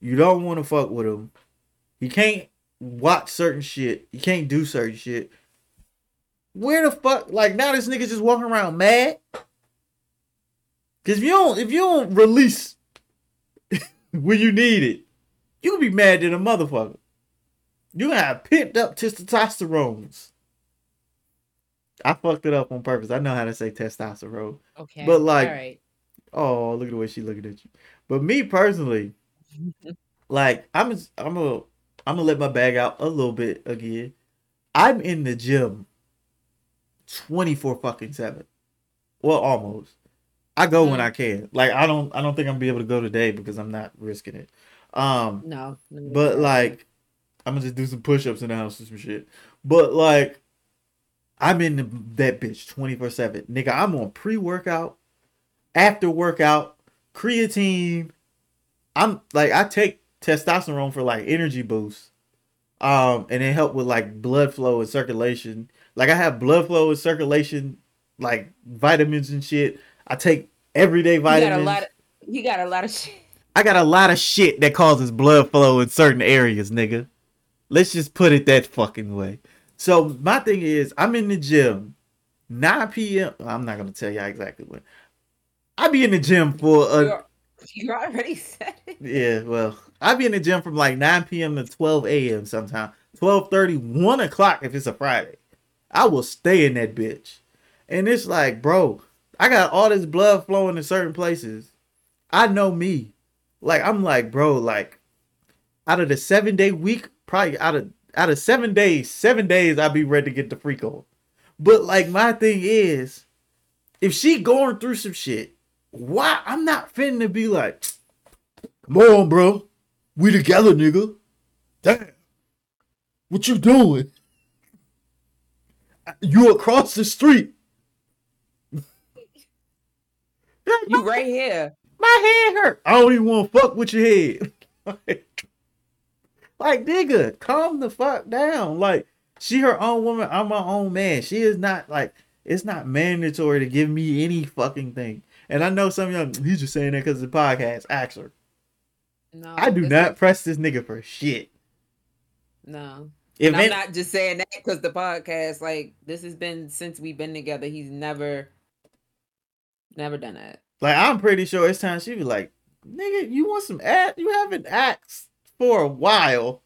You don't want to fuck with him. He can't watch certain shit. He can't do certain shit. Where the fuck? Like now, this nigga just walking around mad. Cause if you don't, if you don't release when you need it, you can be mad at a motherfucker. You have pent up testosterones. I fucked it up on purpose. I know how to say testosterone. Okay, but, like- all right. Oh, look at the way she looking at you. But me personally, like I'm I'm a I'm gonna let my bag out a little bit again. I'm in the gym 24 fucking 7. Well, almost. I go when Mm. I can. Like I don't I don't think I'm gonna be able to go today because I'm not risking it. Um no, but like I'm gonna just do some push-ups in the house or some shit. But like I'm in the, that bitch 24/7. Nigga, I'm on pre-workout, after workout, creatine. I'm like I take testosterone for like energy boost. Um and it help with like blood flow and circulation. Like I have blood flow and circulation like vitamins and shit. I take everyday vitamins. you got a lot. Of, you got a lot of shit. I got a lot of shit that causes blood flow in certain areas, nigga. Let's just put it that fucking way. So my thing is, I'm in the gym, 9 p.m. I'm not gonna tell y'all exactly when. I be in the gym for a You're, you already said it. yeah, well, I be in the gym from like 9 p.m. to 12 a.m. sometime. 12:30, 1 o'clock if it's a Friday. I will stay in that bitch. And it's like, bro, I got all this blood flowing in certain places. I know me. Like, I'm like, bro, like, out of the seven day week, probably out of out of seven days, seven days I'd be ready to get the freak on. But like my thing is, if she going through some shit, why I'm not finna be like, Come on, bro. We together, nigga. Damn. What you doing? You across the street. You right here. My head hurt. I don't even want to fuck with your head. like, like, nigga, calm the fuck down. Like, she her own woman. I'm my own man. She is not like it's not mandatory to give me any fucking thing. And I know some young he's just saying that because the podcast. Her. No, I do not is- press this nigga for shit. No, If and I'm it- not just saying that because the podcast, like, this has been since we've been together. He's never, never done that. Like I'm pretty sure it's time she be like, nigga, you want some act? You haven't asked for a while.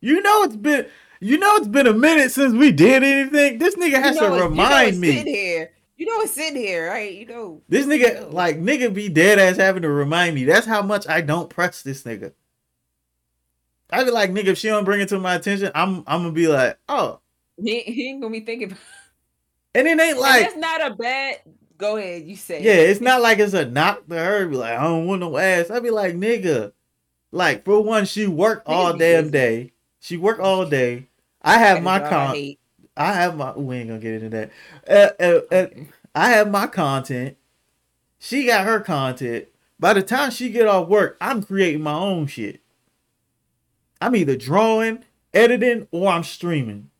You know it's been you know it's been a minute since we did anything. This nigga has you know to remind you know me. here. You know it's sitting here, right? You know. This you nigga know. like nigga be dead ass having to remind me. That's how much I don't press this nigga. I be like, nigga, if she don't bring it to my attention, I'm I'm gonna be like, oh. he, he ain't gonna be thinking. About, And it ain't like, it's not a bad. Go ahead, you say. Yeah, it's not like it's a knock to her. Be like, I don't want no ass. I'd be like, nigga. Like, for one, she worked all damn day. She worked all day. I have my I con. hate. I have my. We ain't gonna get into that. Uh, uh, uh, I have my content. She got her content. By the time she get off work, I'm creating my own shit. I'm either drawing, editing, or I'm streaming.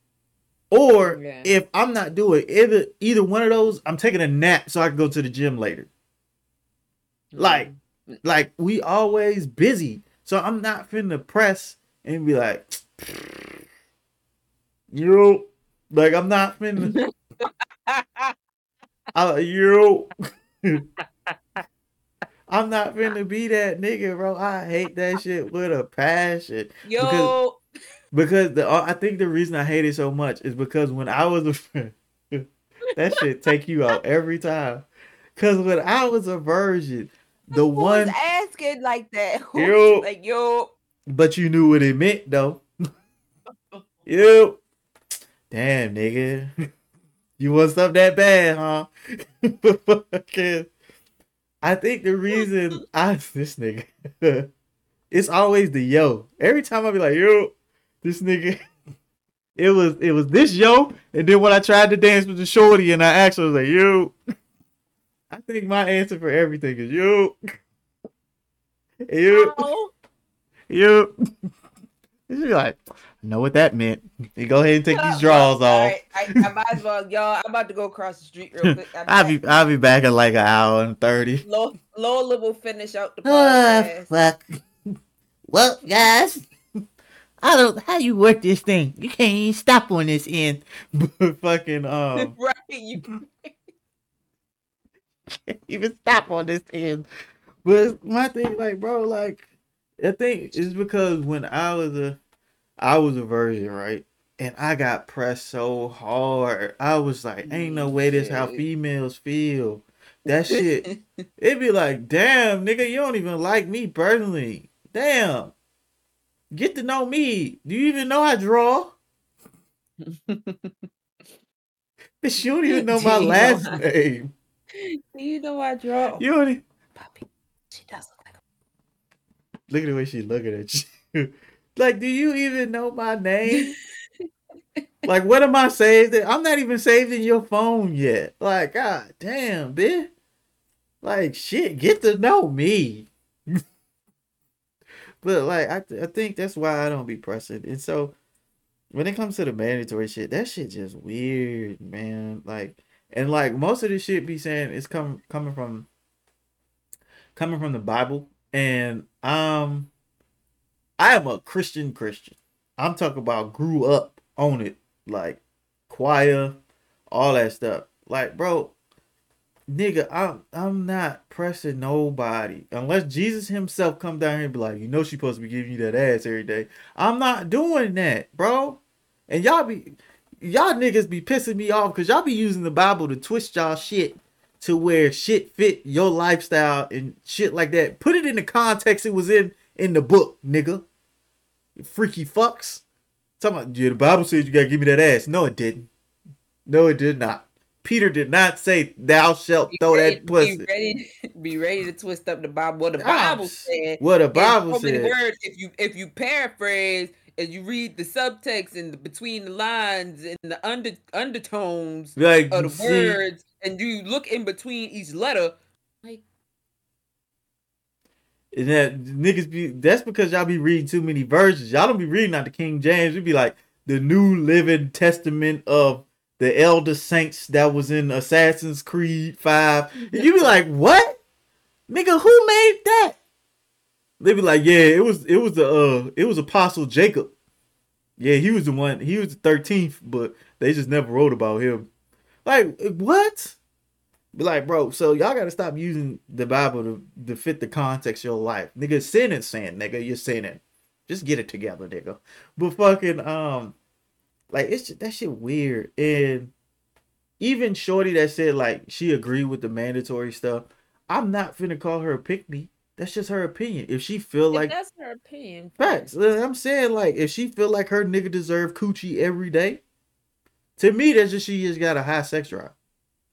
Or Yeah. if I'm not doing either either one of those, I'm taking a nap so I can go to the gym later. Like, like we always busy. So I'm not finna press and be like, yo, like I'm not finna, uh, yo. I'm not finna be that nigga, bro. I hate that shit with a passion. Yo, Because, because the uh, I think the reason I hate it so much is because when I was a friend, that shit take you out every time. Cause when I was a virgin, the one asking like that? Yo. like yo? but you knew what it meant though. Yep. Damn, nigga. You want something that bad, huh? I think the reason I this nigga it's always the yo. Every time I be like, yo, this nigga it was it was this yo, and then when I tried to dance with the shorty and I actually was like, yo. I think my answer for everything is you. You. Ow. Yep. You should be like, I know what that meant. You go ahead and take these drawers off. right, I, I might as well, y'all. I'm about to go across the street real quick. I'm I'll be I'll be back in like an hour and thirty. Low, Lola will finish out the Ah, podcast. fuck. Well, guys, I don't how you work this thing. You can't even stop on this end. But fucking um right? You can't even stop on this end. But my thing, like, bro, like, I think it's because when I was a, I was a virgin, right? And I got pressed so hard. I was like, ain't no way this how females feel. That shit, it'd be like, damn, nigga, you don't even like me personally. Damn. Get to know me. Do you even know I draw? Bitch, you don't even know my last name. you know I draw. You don't Puppy. She does look like a Look at the way she's looking at you. like, do you even know my name? like, what am I saved? in? I'm not even saved in your phone yet. Like, god damn, bitch. Like, shit, get to know me. but like, I th- I think that's why I don't be pressing. And so, when it comes to the mandatory shit, that shit just weird, man. Like, and like most of this shit be saying it's come coming from coming from the Bible, and um, I am a Christian Christian. I'm talking about grew up on it, like choir, all that stuff. Like, bro, nigga, I'm I'm not pressing nobody unless Jesus himself come down here and be like, you know, she supposed to be giving you that ass every day. I'm not doing that, bro. And y'all be y'all niggas be pissing me off because y'all be using the Bible to twist y'all shit to where shit fit your lifestyle and shit like that. Put it in the context it was in in the book, nigga. You freaky fucks. Talking about yeah, the Bible says you gotta give me that ass. No, it didn't. No, it did not. Peter did not say thou shalt Be throw ready- that pussy. Be ready, be ready to twist up the Bible. What the Ah, Bible said. What the Bible so said. words, if you if you paraphrase and you read the subtext and the, between the lines and the under undertones Like of the see, words, and you look in between each letter, like And that niggas be that's because y'all be reading too many versions. Y'all don't be reading out the King James. It'd be like the New Living Testament of the elder saints that was in Assassin's Creed 5. And you be like, what? Nigga, who made that? They be like, yeah, it was it was the uh it was Apostle Jacob. Yeah, he was the one, he was the 13th, but they just never wrote about him. Like, what? Be like, bro, so y'all gotta stop using the Bible to, to fit the context of your life. Nigga, sin is sin, nigga. You're sinning. Just get it together, nigga. But fucking um like it's that shit weird. And even Shorty that said like she agreed with the mandatory stuff, I'm not finna call her a pick me. That's just her opinion. If she feel if like that's her opinion. Facts. I'm saying like if she feel like her nigga deserve coochie every day, to me that's just she just got a high sex drive.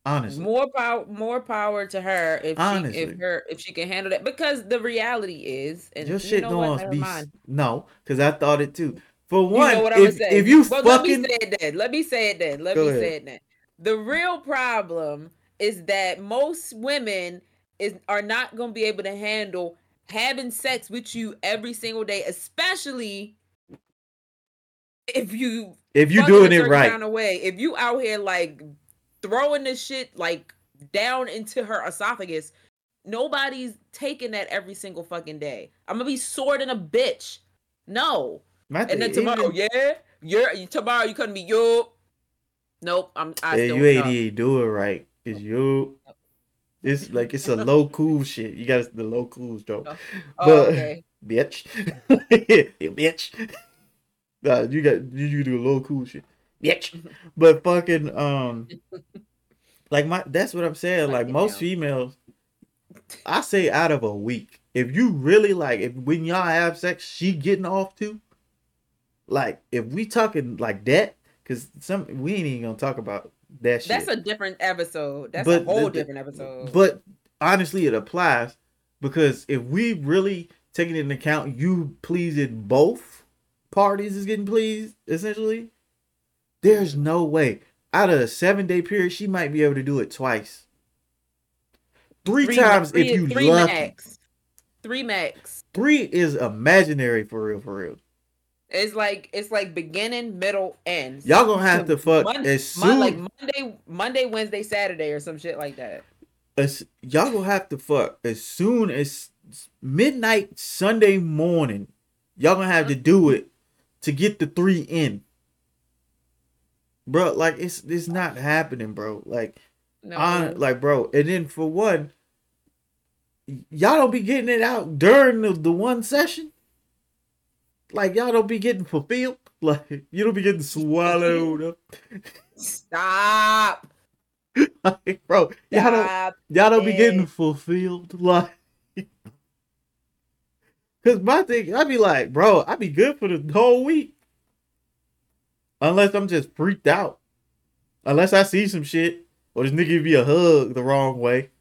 Honestly. More power, more power to her if she Honestly. if her if she can handle that. Because the reality is, and Your you shit know don't be mind. no, because I thought it too. For You one, know what I'm if, if you well, let me say it then. Let me say it then. Let Go me ahead. say it then. The real problem is that most women is are not gonna be able to handle having sex with you every single day, especially if you if you doing it right, of. If you out here like throwing this shit like down into her esophagus, nobody's taking that every single fucking day. I'm gonna be sore than a bitch. No. my And then tomorrow, even- yeah, you're tomorrow you couldn't be yo. Nope, I'm I yeah, you ain't even do it right. Cause you It's like it's a low cool shit. You got the low cool joke. Oh, But- okay. bitch. you bitch. Nah, you got you, you do a little cool shit. Bitch. But fucking um like my that's what I'm saying. Like Like most now. females, I say out of a week. If you really like if when y'all have sex, she getting off too. Like if we talking like that, cause some we ain't even gonna talk about that shit. That's a different episode. That's But a whole the- different episode. But honestly, it applies because if we really taking it into account you pleasing both parties is getting pleased, essentially, there's no way out of a seven day period she might be able to do it twice, three, Three- times three- if you three lucky. max. Three max. Three is imaginary for real, for real. It's like it's like beginning, middle, end. Y'all gonna have to fuck Mon- as soon like Monday, Monday, Wednesday, Saturday, or some shit like that. as y'all gonna have to fuck as soon as midnight Sunday morning. Y'all gonna have to mm-hmm. do it to get the three in, bro. Like it's it's not happening, bro. Like No, on like bro. And then for one, y'all don't be getting it out during the, the one session. Like y'all don't be getting fulfilled. Like you don't be getting swallowed up. stop. Like, bro, y'all don't Y'all don't be getting fulfilled, like. Cause my thing, I'd be like, bro, I'd be good for the whole week, unless I'm just freaked out, unless I see some shit or this nigga give me a hug the wrong way.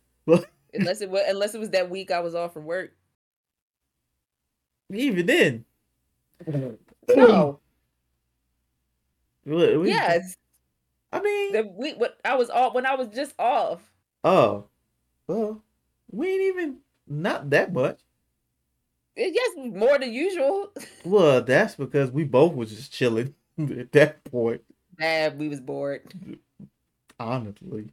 Unless it was unless it was that week I was off from work. Even then, No. What- what- yes. I mean, The week what I was off when I was just off. oh, well, we ain't even not that much. It yes, more than usual. Well, that's because we both was just chilling at that point. Nah, we was bored. honestly.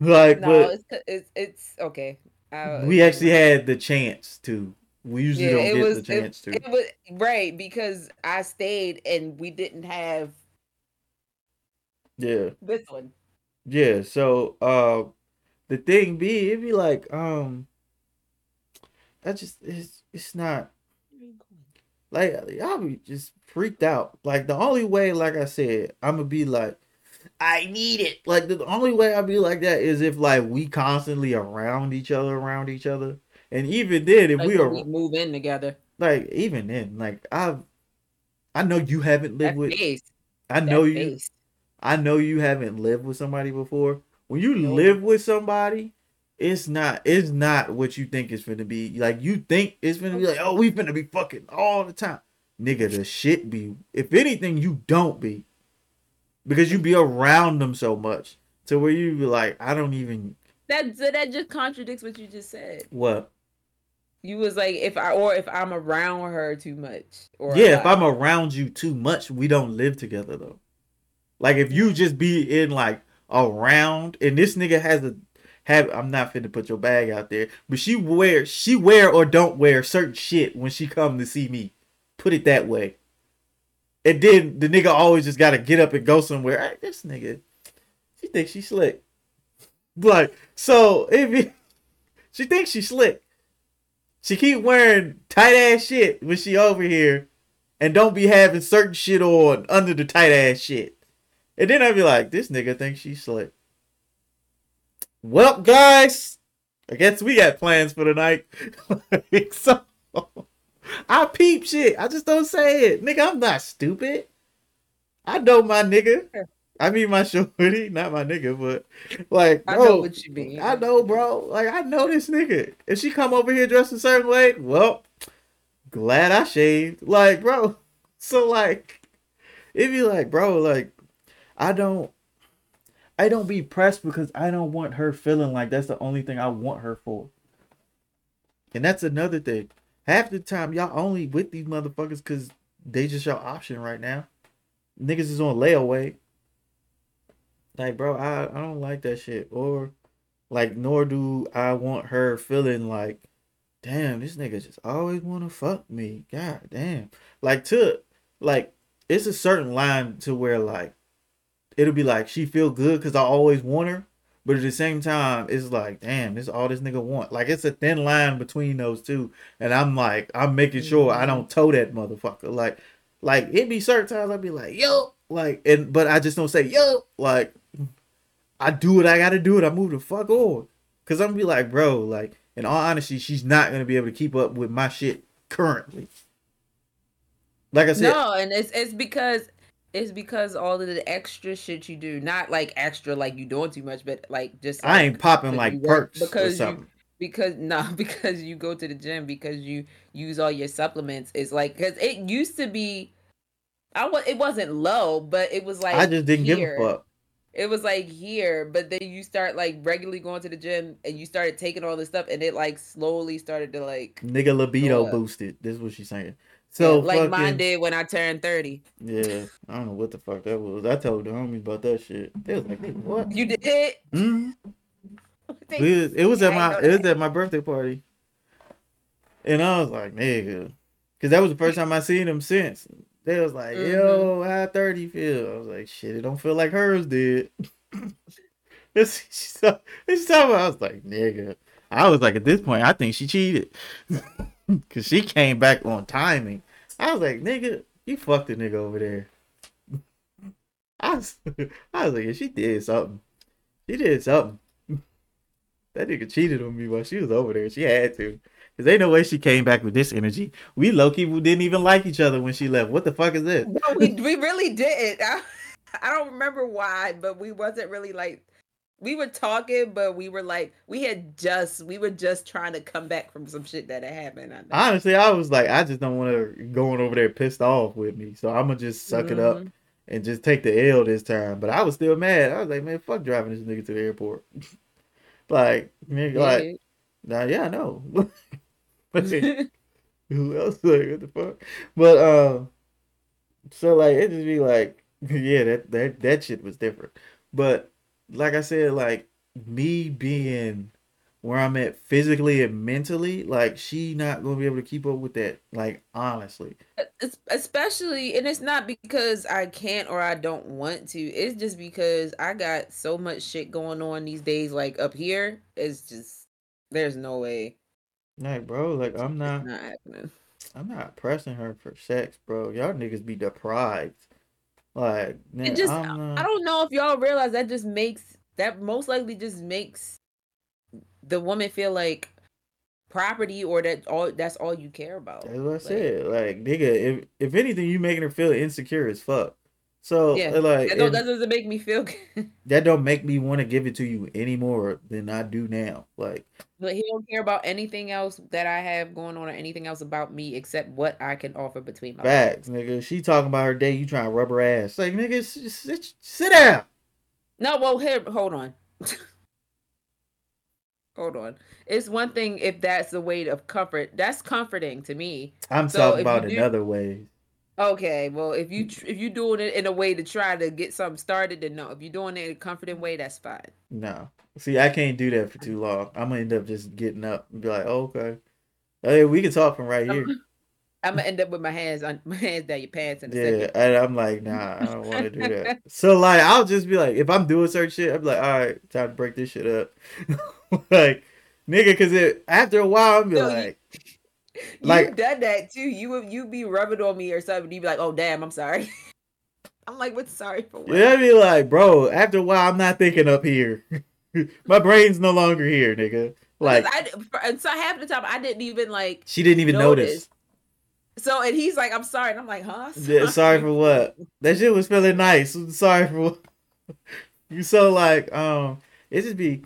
Like, No, but it's it's it's okay. I- we actually had the chance to. We usually Yeah, don't get was the chance it, to. it was right because I stayed and we didn't have yeah, this one. yeah. So, uh, the thing be, it'd be like, um, I just it's it's not like I'll be just freaked out. Like the only way, like I said, I'm gonna be like, I need it. Like the only way I'll be like that is if like we constantly around each other, around each other, and even then, if Like we are we move in together. like even then, like I've, I know you haven't lived That with. face. I that know you. face. I know you haven't lived with somebody before. When you No. live with somebody, it's not. It's not what you think it's gonna be. Like you think it's gonna be like, oh, we gonna be fucking all the time, nigga. The shit be. If anything, you don't be, because you be around them so much to where you be like, I don't even That so that just contradicts what you just said. what. You was like if I or if I'm around her too much. Or Yeah, if I- I'm around you too much, we don't live together though. Like if you just be in like around and this nigga has a have I'm not finna put your bag out there, but she wear she wear or don't wear certain shit when she come to see me. Put it that way. And then the nigga always just gotta get up and go somewhere. Hey, this nigga, she thinks she slick. Like, so if it, she thinks she slick. She keep wearing tight ass shit when she over here and don't be having certain shit on under the tight ass shit. And then I'd be like, this nigga thinks she's slick. Well, guys, I guess we got plans for the night. so I peep shit. I just don't say it. Nigga, I'm not stupid. I know my nigga. I mean my shorty, not my nigga, but like I bro, know what you mean. I know, bro. Like I know this nigga. If she come over here dressed a certain way, well, glad I shaved. Like, bro. So like, it be like, bro, like, I don't, I don't be pressed because I don't want her feeling like that's the only thing I want her for. And that's another thing. Half the time, y'all only with these motherfuckers because they just your option right now. Niggas is on layaway. Like, bro, I, I don't like that shit. Or, like, nor do I want her feeling like, damn, this nigga just always want to fuck me. God damn. Like, to, like, it's a certain line to where, like, it'll be like she feel good because I always want her. But at the same time, it's like, damn, this is all this nigga want. Like it's a thin line between those two, and I'm like, I'm making sure I Mm-hmm. don't toe that motherfucker. Like, like it be certain times I'd be like, yo, like, and but I just don't say yo. Like, I do what I gotta do, it. I move the fuck on. Cause I'm gonna be like, bro, like, in all honesty, she's not gonna be able to keep up with my shit currently. Like I said, No, and it's it's because it's because all of the extra shit you do, not like extra like you doing too much, but like just I ain't popping like perks or because you something. because no because you go to the gym because you use all your supplements it's like because it used to be i was it wasn't low but it was like I just didn't here. give a fuck. It was like here but then you start like regularly going to the gym and you started taking all this stuff and it like slowly started to like Nigga libido boosted. This is what she's saying. So like fucking, mine did when i turned 30 Yeah, I don't know what the fuck that was. I told the homies about that shit. They was like, what? you did Mm. We was- it was at my it was at my birthday party, and I was like, nigga, because that was the first time I seen them since. They was like, Mm-hmm. yo, how thirty feel? I was like, shit, it don't feel like hers did. This she's talking about. I was like, nigga. I was like, at this point, I think she cheated because she came back on timing. I was like, nigga, you fucked the nigga over there. I was, I was like, yeah, she did something. She did something. That nigga cheated on me while she was over there. She had to. Cause ain't no way she came back with this energy. We low key didn't even like each other when she left. What the fuck is this? No, we, we really didn't. I, I don't remember why, but we wasn't really like we were talking, but we were like we had just we were just trying to come back from some shit that had happened. I. Honestly, I was like, I just don't want her going over there pissed off with me. So I'm gonna just suck it up Mhm. and just take the L this time. But I was still mad. I was like, man, fuck driving this nigga to the airport. like, nigga, like, nah, yeah, I know. Yeah. Who else? Like, what the fuck? But um, so like it just be like, yeah, that that that shit was different. But like I said, like me being where I'm at physically and mentally, like she not gonna be able to keep up with that. Like honestly, especially and it's not because I can't or I don't want to. It's just because I got so much shit going on these days like up here. It's just there's no way like bro, like I'm not, not happening. I'm not pressing her for sex, bro. Y'all niggas be deprived. Like, man, It just not- I don't know if y'all realize that just makes that most likely just makes the woman feel like property or that all that's all you care about. That's what I Like, said. Like, nigga, if if anything, you making her feel insecure as fuck. So, Yeah, uh, like, That, don't, that doesn't make me feel good. that don't make me want to give it to you any more than I do now. Like, but he don't care about anything else that I have going on or anything else about me except what I can offer between my legs. facts, nigga. She talking about her day, you trying to rub her ass. Like, nigga, sit, sit down. No, well, here, hold on. hold on. It's one thing if that's the way of comfort. That's comforting to me. I'm So talking about do- in other ways. Okay, well, if you mm. tr- if you're doing it in a way to try to get something started, then no. If you're doing it in a comforting way, that's fine. No. See, I can't do that for too long. I'm gonna end up just getting up and be like, oh, okay. Oh, hey, we can talk from right here. I'm gonna end up with my hands on my hands down your pants in a Yeah, second. and I'm like, nah, I don't want to do that. So like, I'll just be like, if I'm doing certain shit, I'm like, all right, time to break this shit up. like, nigga, because it after a while, I'm be No, you- like, You've done that too. You would you be rubbing on me or something. You'd be like, oh damn, I'm sorry. I'm like, what's sorry for what? yeah, I be like, bro. After a while, I'm not thinking up here. My brain's no longer here, nigga. Like, I, and so half the time I didn't even like she didn't even notice. So and he's like, I'm sorry, and I'm like, huh? Yeah, sorry for what? That shit was feeling nice. Sorry for what? You so like um it just be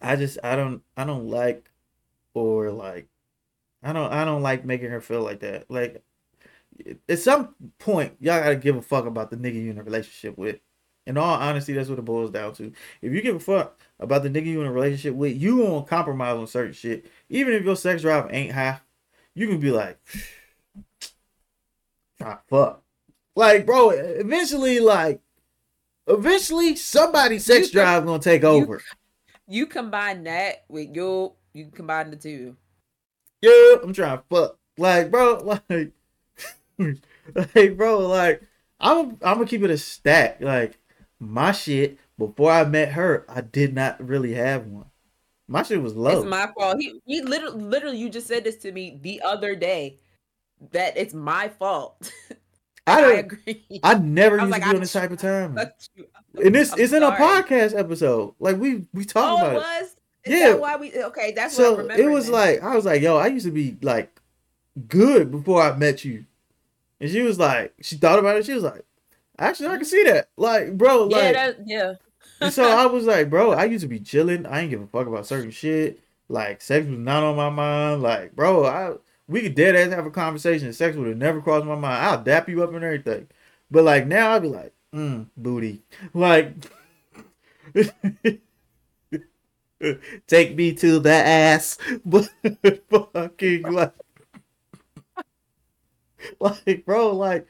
I just I don't I don't like or like I don't I don't like making her feel like that. Like at some point y'all gotta give a fuck about the nigga you in a relationship with. In all honesty, that's what it boils down to. If you give a fuck about the nigga you in a relationship with, you won't compromise on certain shit. Even if your sex drive ain't high, you can be like, try ah, fuck. Like, bro, eventually, like, eventually somebody's sex You drive gonna take you- over. You combine that with your you combine the two. Yeah, I'm trying to fuck. Like, bro, like, like, bro, like, I'm, I'm gonna keep it a stack. Like, my shit before I met her, I did not really have one. My shit was low. It's my fault. He he literally literally you just said this to me the other day that it's my fault. I I agree. I never used like, to be on this type of time. And this I'm is in a podcast episode. Like we we talk Oh, about it it. was. Is Yeah. that why we? Okay, that's what I So remember. it was like I was like, yo, I used to be like good before I met you. And she was like, she thought about it. She was like, actually, I can see that. Like, bro, yeah, like, that, yeah. so I was like, bro, I used to be chilling. I ain't give a fuck about certain shit. Like, sex was not on my mind. Like, bro, I we could dead ass have a conversation. Sex would have never crossed my mind. I'll dap you up and everything. But like now, I'd be like, mm, booty. Like, take me to the ass. But fucking like, like, bro, like.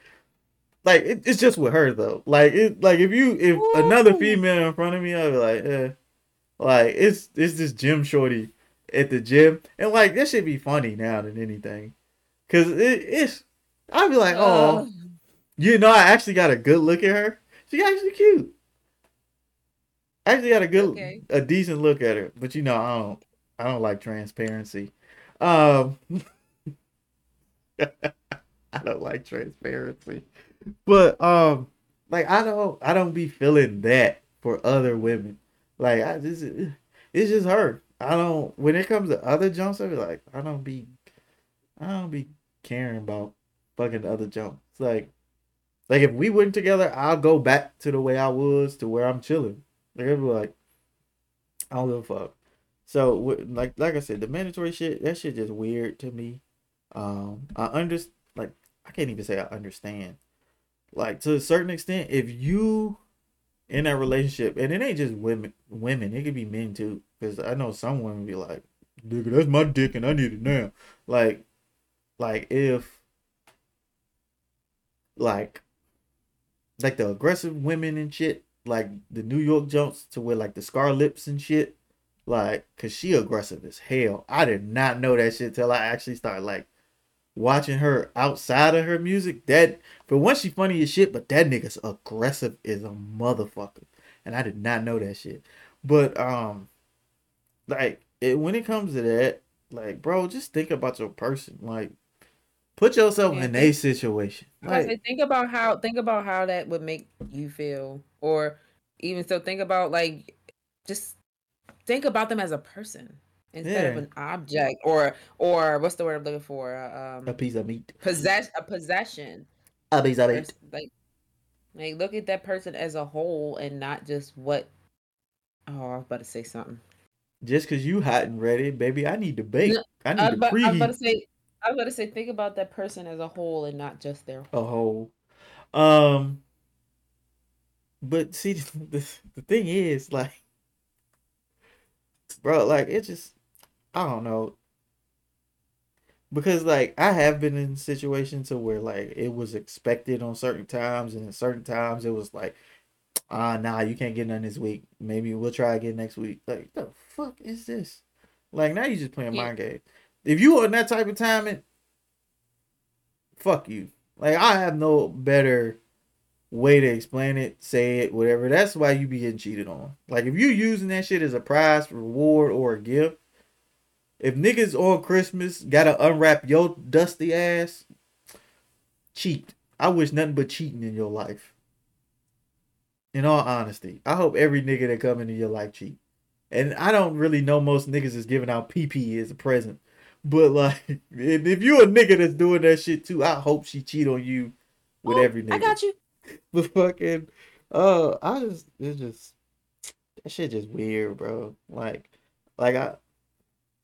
Like it, it's just with her though. Like it, like if you if another female in front of me, I'd be like, eh. Like it's it's this gym shorty at the gym, and like this should be funny now than anything, cause it, it's I'd be like, oh, Uh, you know, I actually got a good look at her. She actually cute. I actually got a good, Okay. a decent look at her, but you know, I don't, I don't like transparency. Um, I don't like transparency, but um, like I don't, I don't be feeling that for other women. Like I just, it's just her. I don't. When it comes to other jumps, I be like, I don't be, I don't be caring about fucking other jumps. Like, like if we went together, I'll go back to the way I was to where I'm chilling. Like I'd be like, I don't give a fuck. So like like I said, the mandatory shit, that shit just weird to me. Um, I under like I can't even say I understand. Like to a certain extent, if you in that relationship, and it ain't just women, women, it could be men too. Because I know some women be like, "Nigga, that's my dick, and I need it now." Like, like if, like, like the aggressive women and shit, like the New York jumps to where like the scar lips and shit, like, cause she aggressive as hell. I did not know that shit till I actually started like watching her outside of her music. That for one, she funny as shit, but that nigga's aggressive as a motherfucker, and I did not know that shit. But um, like it, when it comes to that, like bro, just think about your person. Like, put yourself Yeah, in a situation. I Like, say, think about how think about how that would make you feel, or even so, think about like just think about them as a person instead of an object, or or what's the word I'm looking for? Uh, a Um, piece of meat. possess a possession. A piece of or meat. Like, like look at that person as a whole and not just what. Oh, I was about to say something. Just cause you hot and ready, baby, I need to bake. No, I I need was, to about, I was about to preheat say. I was to say, think about that person as a whole and not just their. a whole. Um, but see, the the thing is, like, bro, like it just, I don't know, because like I have been in situations to where like it was expected on certain times, and at certain times it was like, ah, nah, you can't get none this week. Maybe we'll try again next week. Like, the fuck is this? Like now you just playing Yeah. mind game. If you on that type of timing, fuck you. Like I have no better way to explain it, say it, whatever. That's why you be getting cheated on. Like if you using that shit as a prize, reward, or a gift, if niggas on Christmas gotta unwrap your dusty ass, cheat. I wish nothing but cheating in your life. In all honesty, I hope every nigga that come into your life cheat. And I don't really know most niggas is giving out PP as a present. But like, if you a nigga that's doing that shit too, I hope she cheat on you with Oh, every nigga. I got you. But fucking, uh, I just it's just that shit just weird, bro. Like, like I,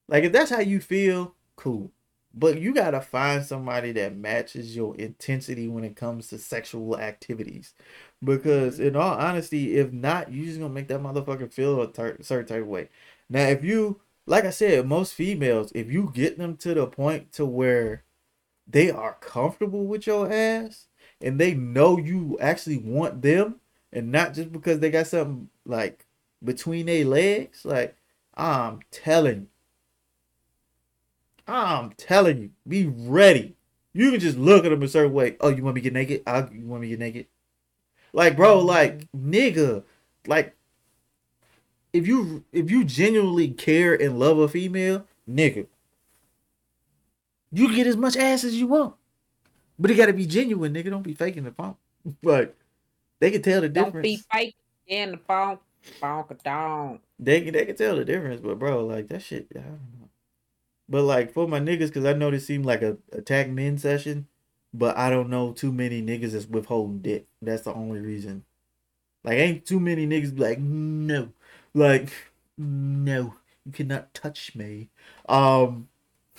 like if that's how you feel, cool. But you gotta find somebody that matches your intensity when it comes to sexual activities, because in all honesty, if not, you just gonna make that motherfucker feel a ter- certain type of way. Now, if you, like I said, most females, if you get them to the point to where they are comfortable with your ass and they know you actually want them and not just because they got something like between their legs like i'm telling you. I'm telling you. Be ready. You can just look at them a certain way. Oh you want me to get naked? I you want me to get naked? Like, bro, like mm-hmm. nigga, like if you if you genuinely care and love a female, nigga, you get as much ass as you want. But it gotta be genuine, nigga. Don't be faking the phone. Like they can tell the difference. Don't be fake in the phone. Bonk down. They can they can tell the difference, but bro, like that shit, I don't know. But like for my niggas, cause I know this seemed like a attack men session, but I don't know too many niggas that's withholding dick. That's the only reason. Like ain't too many niggas be like no, like no, you cannot touch me. Um,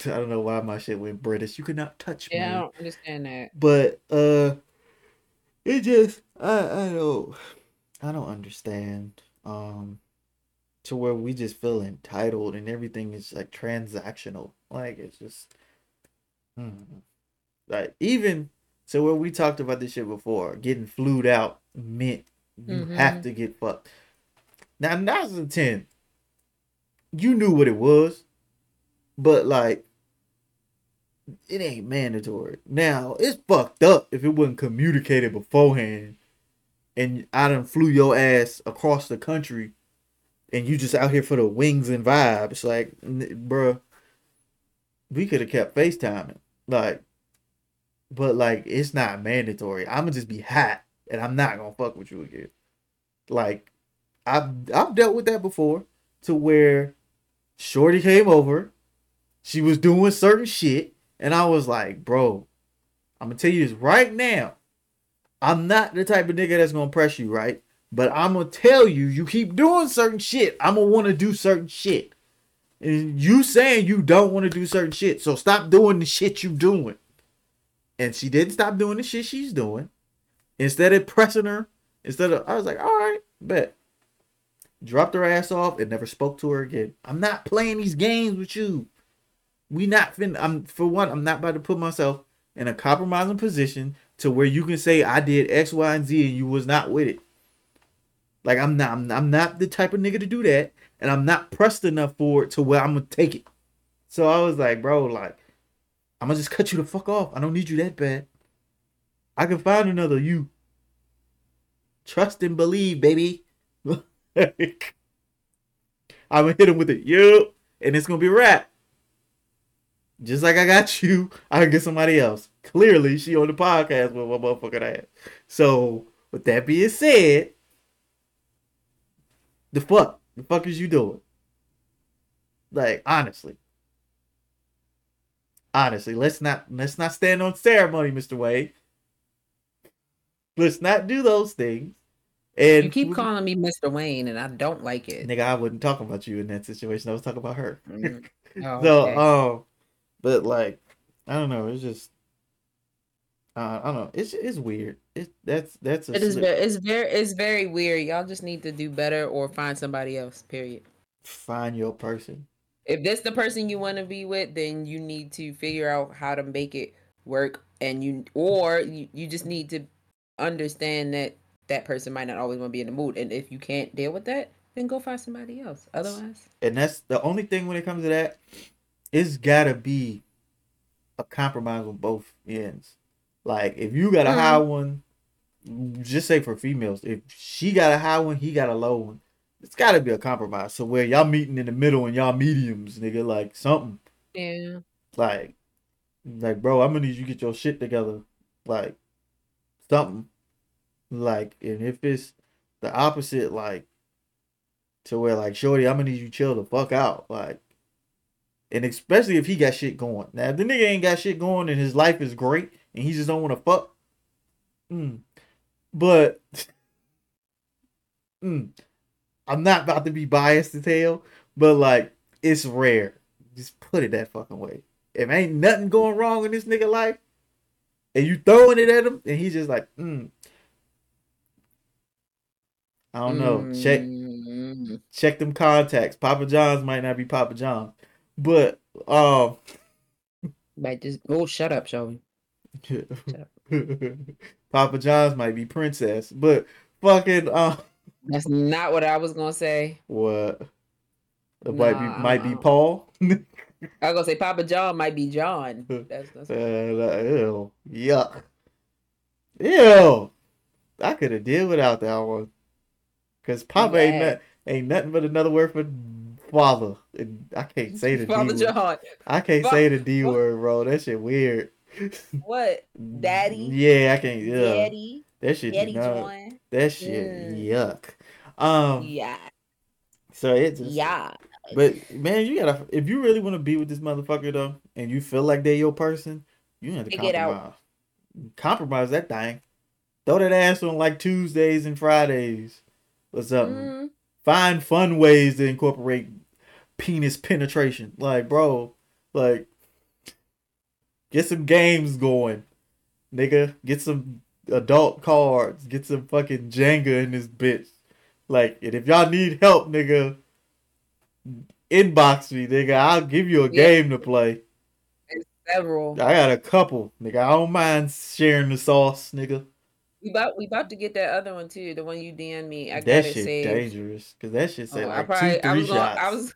I don't know why my shit went British. You cannot touch Yeah, I me. don't understand that. But uh, it just I I don't I don't understand. Um, to where we just feel entitled and everything is like transactional. Like it's just, hmm. like even so where we talked about this shit before, getting flued out meant you have Mhm. to get fucked. Now, in 2010, you knew what it was, but like, it ain't mandatory. Now, it's fucked up if it wasn't communicated beforehand and I done flew your ass across the country and you just out here for the wings and vibes. Like, bruh, we could have kept FaceTiming. Like, but like, it's not mandatory. I'm gonna just be hot and I'm not gonna fuck with you again. Like, I've I've dealt with that before to where Shorty came over, she was doing certain shit, and I was like, bro, I'm gonna tell you this right now. I'm not the type of nigga that's gonna press you, right? But I'm gonna tell you, you keep doing certain shit, I'm gonna wanna do certain shit. And you saying you don't wanna do certain shit, so stop doing the shit you doing. And she didn't stop doing the shit she's doing. Instead of pressing her, instead of I was like, all right, bet. Dropped her ass off and never spoke to her again. I'm not playing these games with you. We not fin I'm for one, I'm not about to put myself in a compromising position to where you can say I did X, Y, and Z and you was not with it. Like I'm not I'm, I'm not the type of nigga to do that, and I'm not pressed enough for it to where I'm gonna take it. So I was like, bro, like, I'm gonna just cut you the fuck off. I don't need you that bad. I can find another you. Trust and believe, baby. I'm gonna hit him with it, yup, and it's gonna be a wrap. Just like I got you, I can get somebody else. Clearly, she on the podcast with my motherfucking ass. So, with that being said, the fuck, the fuck is you doing? Like, honestly, honestly, let's not let's not stand on ceremony, Mister Wade. Let's not do those things. And You keep calling me Mr. Wayne, and I don't like it. nigga, I wouldn't talk about you in that situation. I was talking about her. Mm. Oh, So, okay. um, but like, I don't know. It's just, uh, I don't know. It's it's weird. It that's that's a it is very, it's very, it's very weird. Y'all just need to do better or find somebody else. Period. find your person. If this the person you want to be with, then you need to figure out how to make it work, and you or you, you just need to understand that that person might not always want to be in the mood, and if you can't deal with that, then go find somebody else. Otherwise, And that's the only thing when it comes to that. It's gotta be a compromise on both ends. Like if you got a Mhm. high one, just say for females, if she got a high one, he got a low one. It's gotta be a compromise. So where y'all meeting in the middle and y'all mediums, nigga, like something. yeah, like like bro i'm gonna need you to get your shit together like something like and if it's the opposite like to where like shorty i'm gonna need you chill the fuck out like and especially if he got shit going now if the nigga ain't got shit going and his life is great and he just don't want to fuck mm. but mm, i'm not about to be biased to tell but like it's rare just put it that fucking way if ain't nothing going wrong in this nigga life, and you throwing it at him, and he's just like, mm. I don't know. Check Mm, check them contacts. Papa John's might not be Papa John's, but um, Like just oh, shut up, shall Shelby. Papa John's might be Princess, but fucking um, That's not what I was gonna say. what? It might be might be Paul. I was gonna say Papa John might be John. That's, that's Uh, ew, yuck. Ew. I could have did without that one. Cause Papa ain't not, ain't nothing but another word for father. And I can't say the D Father word. John. I can't say the D word, bro. That shit weird. What? Daddy? Yeah, I can't. Yeah, Daddy. that shit. Daddy John. that shit. Mm. Yuck. Um. Yeah. So it just. Yeah. But man, you gotta. If you really want to be with this motherfucker though, and you feel like they're your person, you have to Figure it out. compromise. Compromise that thing. Throw that ass on like Tuesdays and Fridays or something. Mhm. Find fun ways to incorporate penis penetration. Like, bro, like, get some games going, nigga. Get some adult cards. Get some fucking Jenga in this bitch. Like, and if y'all need help, nigga, inbox me, nigga. I'll give you a Yeah. game to play. Several. I got a couple, nigga. I don't mind sharing the sauce, nigga. We about we about to get that other one too. The one you DM me. I got that it shit saved. dangerous, cause that shit say Oh, I like probably two, I three was going shots. I was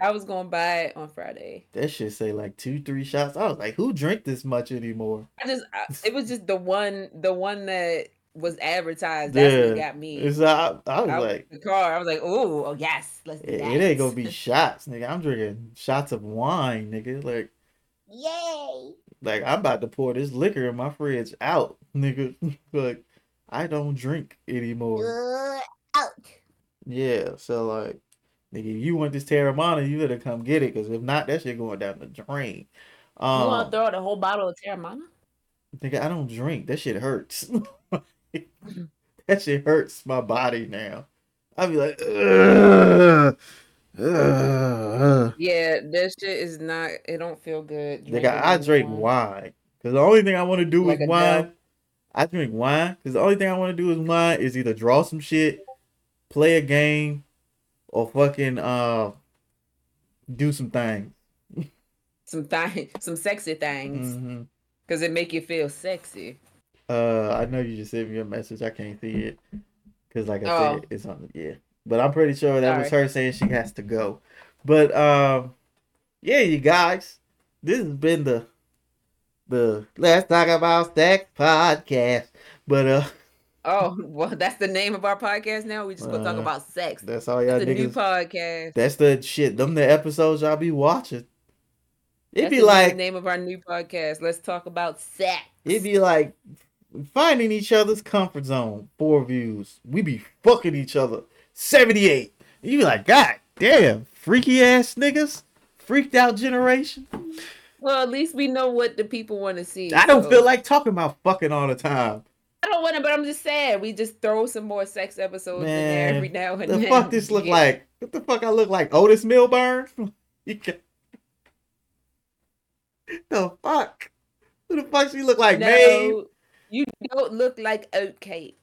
I was gonna buy it on Friday. That shit say like two, three shots. I was like, who drink this much anymore? I just I, it was just the one the one that was advertised. That's what got me. It's I, I was I like, in the car. I was like, oh, oh yes, let's do it, that. it ain't gonna be shots, nigga. I'm drinking shots of wine, nigga. Like, Yay! Like I'm about to pour this liquor in my fridge out, nigga. like, I don't drink anymore. out. Yeah, so like, nigga, you want this Teremana, you better come get it, cause if not, that shit going down the drain. You want Um, to throw out a whole bottle of Teremana? nigga, I don't drink. That shit hurts. that shit hurts my body now. I'd be like, ugh, Yeah, that shit is not. It don't feel good. Nigga, drinking I drink wine. wine. Cause the only thing I want to do Like with wine? I drink wine. Cause the only thing I want to do with wine is either draw some shit, play a game, or fucking uh do some things. Some thing, some sexy things, hmm because it make you feel sexy. Uh, I know you just sent me a message. I can't see it. Cause like I Oh. said, it's on the yeah. But I'm pretty sure that was her saying she has to go. But um, yeah, you guys, this has been the the Let's Talk About Sex podcast. But uh, Oh, well, that's the name of our podcast now. We just gonna talk Uh, about sex. that's all y'all That's a new podcast. That's the shit. Them the episodes y'all be watching. It'd be the like name of our new podcast. Let's talk about sex. it'd be like finding each other's comfort zone. Four views. We be fucking each other. Seventy eight. You be like, God damn, freaky ass niggas, freaked out generation. well, at least we know what the people want to see. I don't feel like talking about fucking all the time. I don't want to, but I'm just saying we just throw some more sex episodes in there every now and The then. fuck this look Yeah. like? What the fuck I look like? Otis Milburn? The fuck? Who the fuck she look like? No, you don't look like oat cake.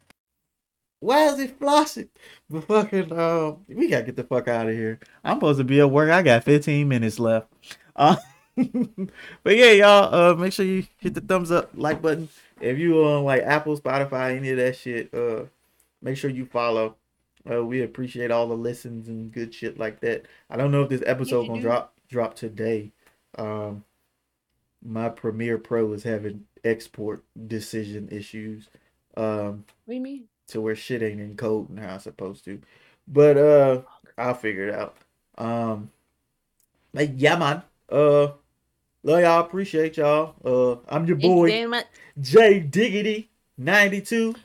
Why is it flossing? But fucking, uh, we gotta get the fuck out of here. I'm supposed to be at work. I got 15 minutes left. Uh, but yeah, y'all, uh, make sure you hit the thumbs up, like button. If you on like Apple, Spotify, any of that shit, uh, make sure you follow. Uh, we appreciate all the listens and good shit like that. I don't know if this episode gonna do. drop drop today. Um, my Premiere Pro is having export decision issues. Um, What do you mean? To where shit ain't in code and how it's supposed to. But uh I'll figure it out. Um like yeah man. Uh love y'all, appreciate y'all. Uh I'm your boy much. Jay Diggity 92.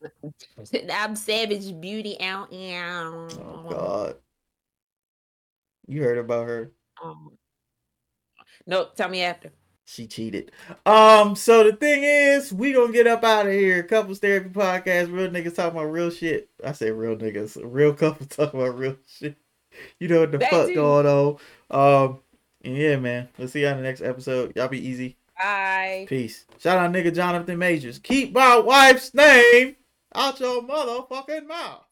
I'm Savage Beauty out. Oh god. You heard about her. Um, no, tell me after. She cheated. Um, so the thing is, we gonna get up out of here. Couples therapy podcast, real niggas talking about real shit. I say real niggas, real couples talking about real shit. You know what the That fuck going on. Um, and yeah, man. We'll see you on the next episode. Y'all be easy. Bye. Peace. Shout out nigga Jonathan Majors. Keep my wife's name out your motherfucking mouth.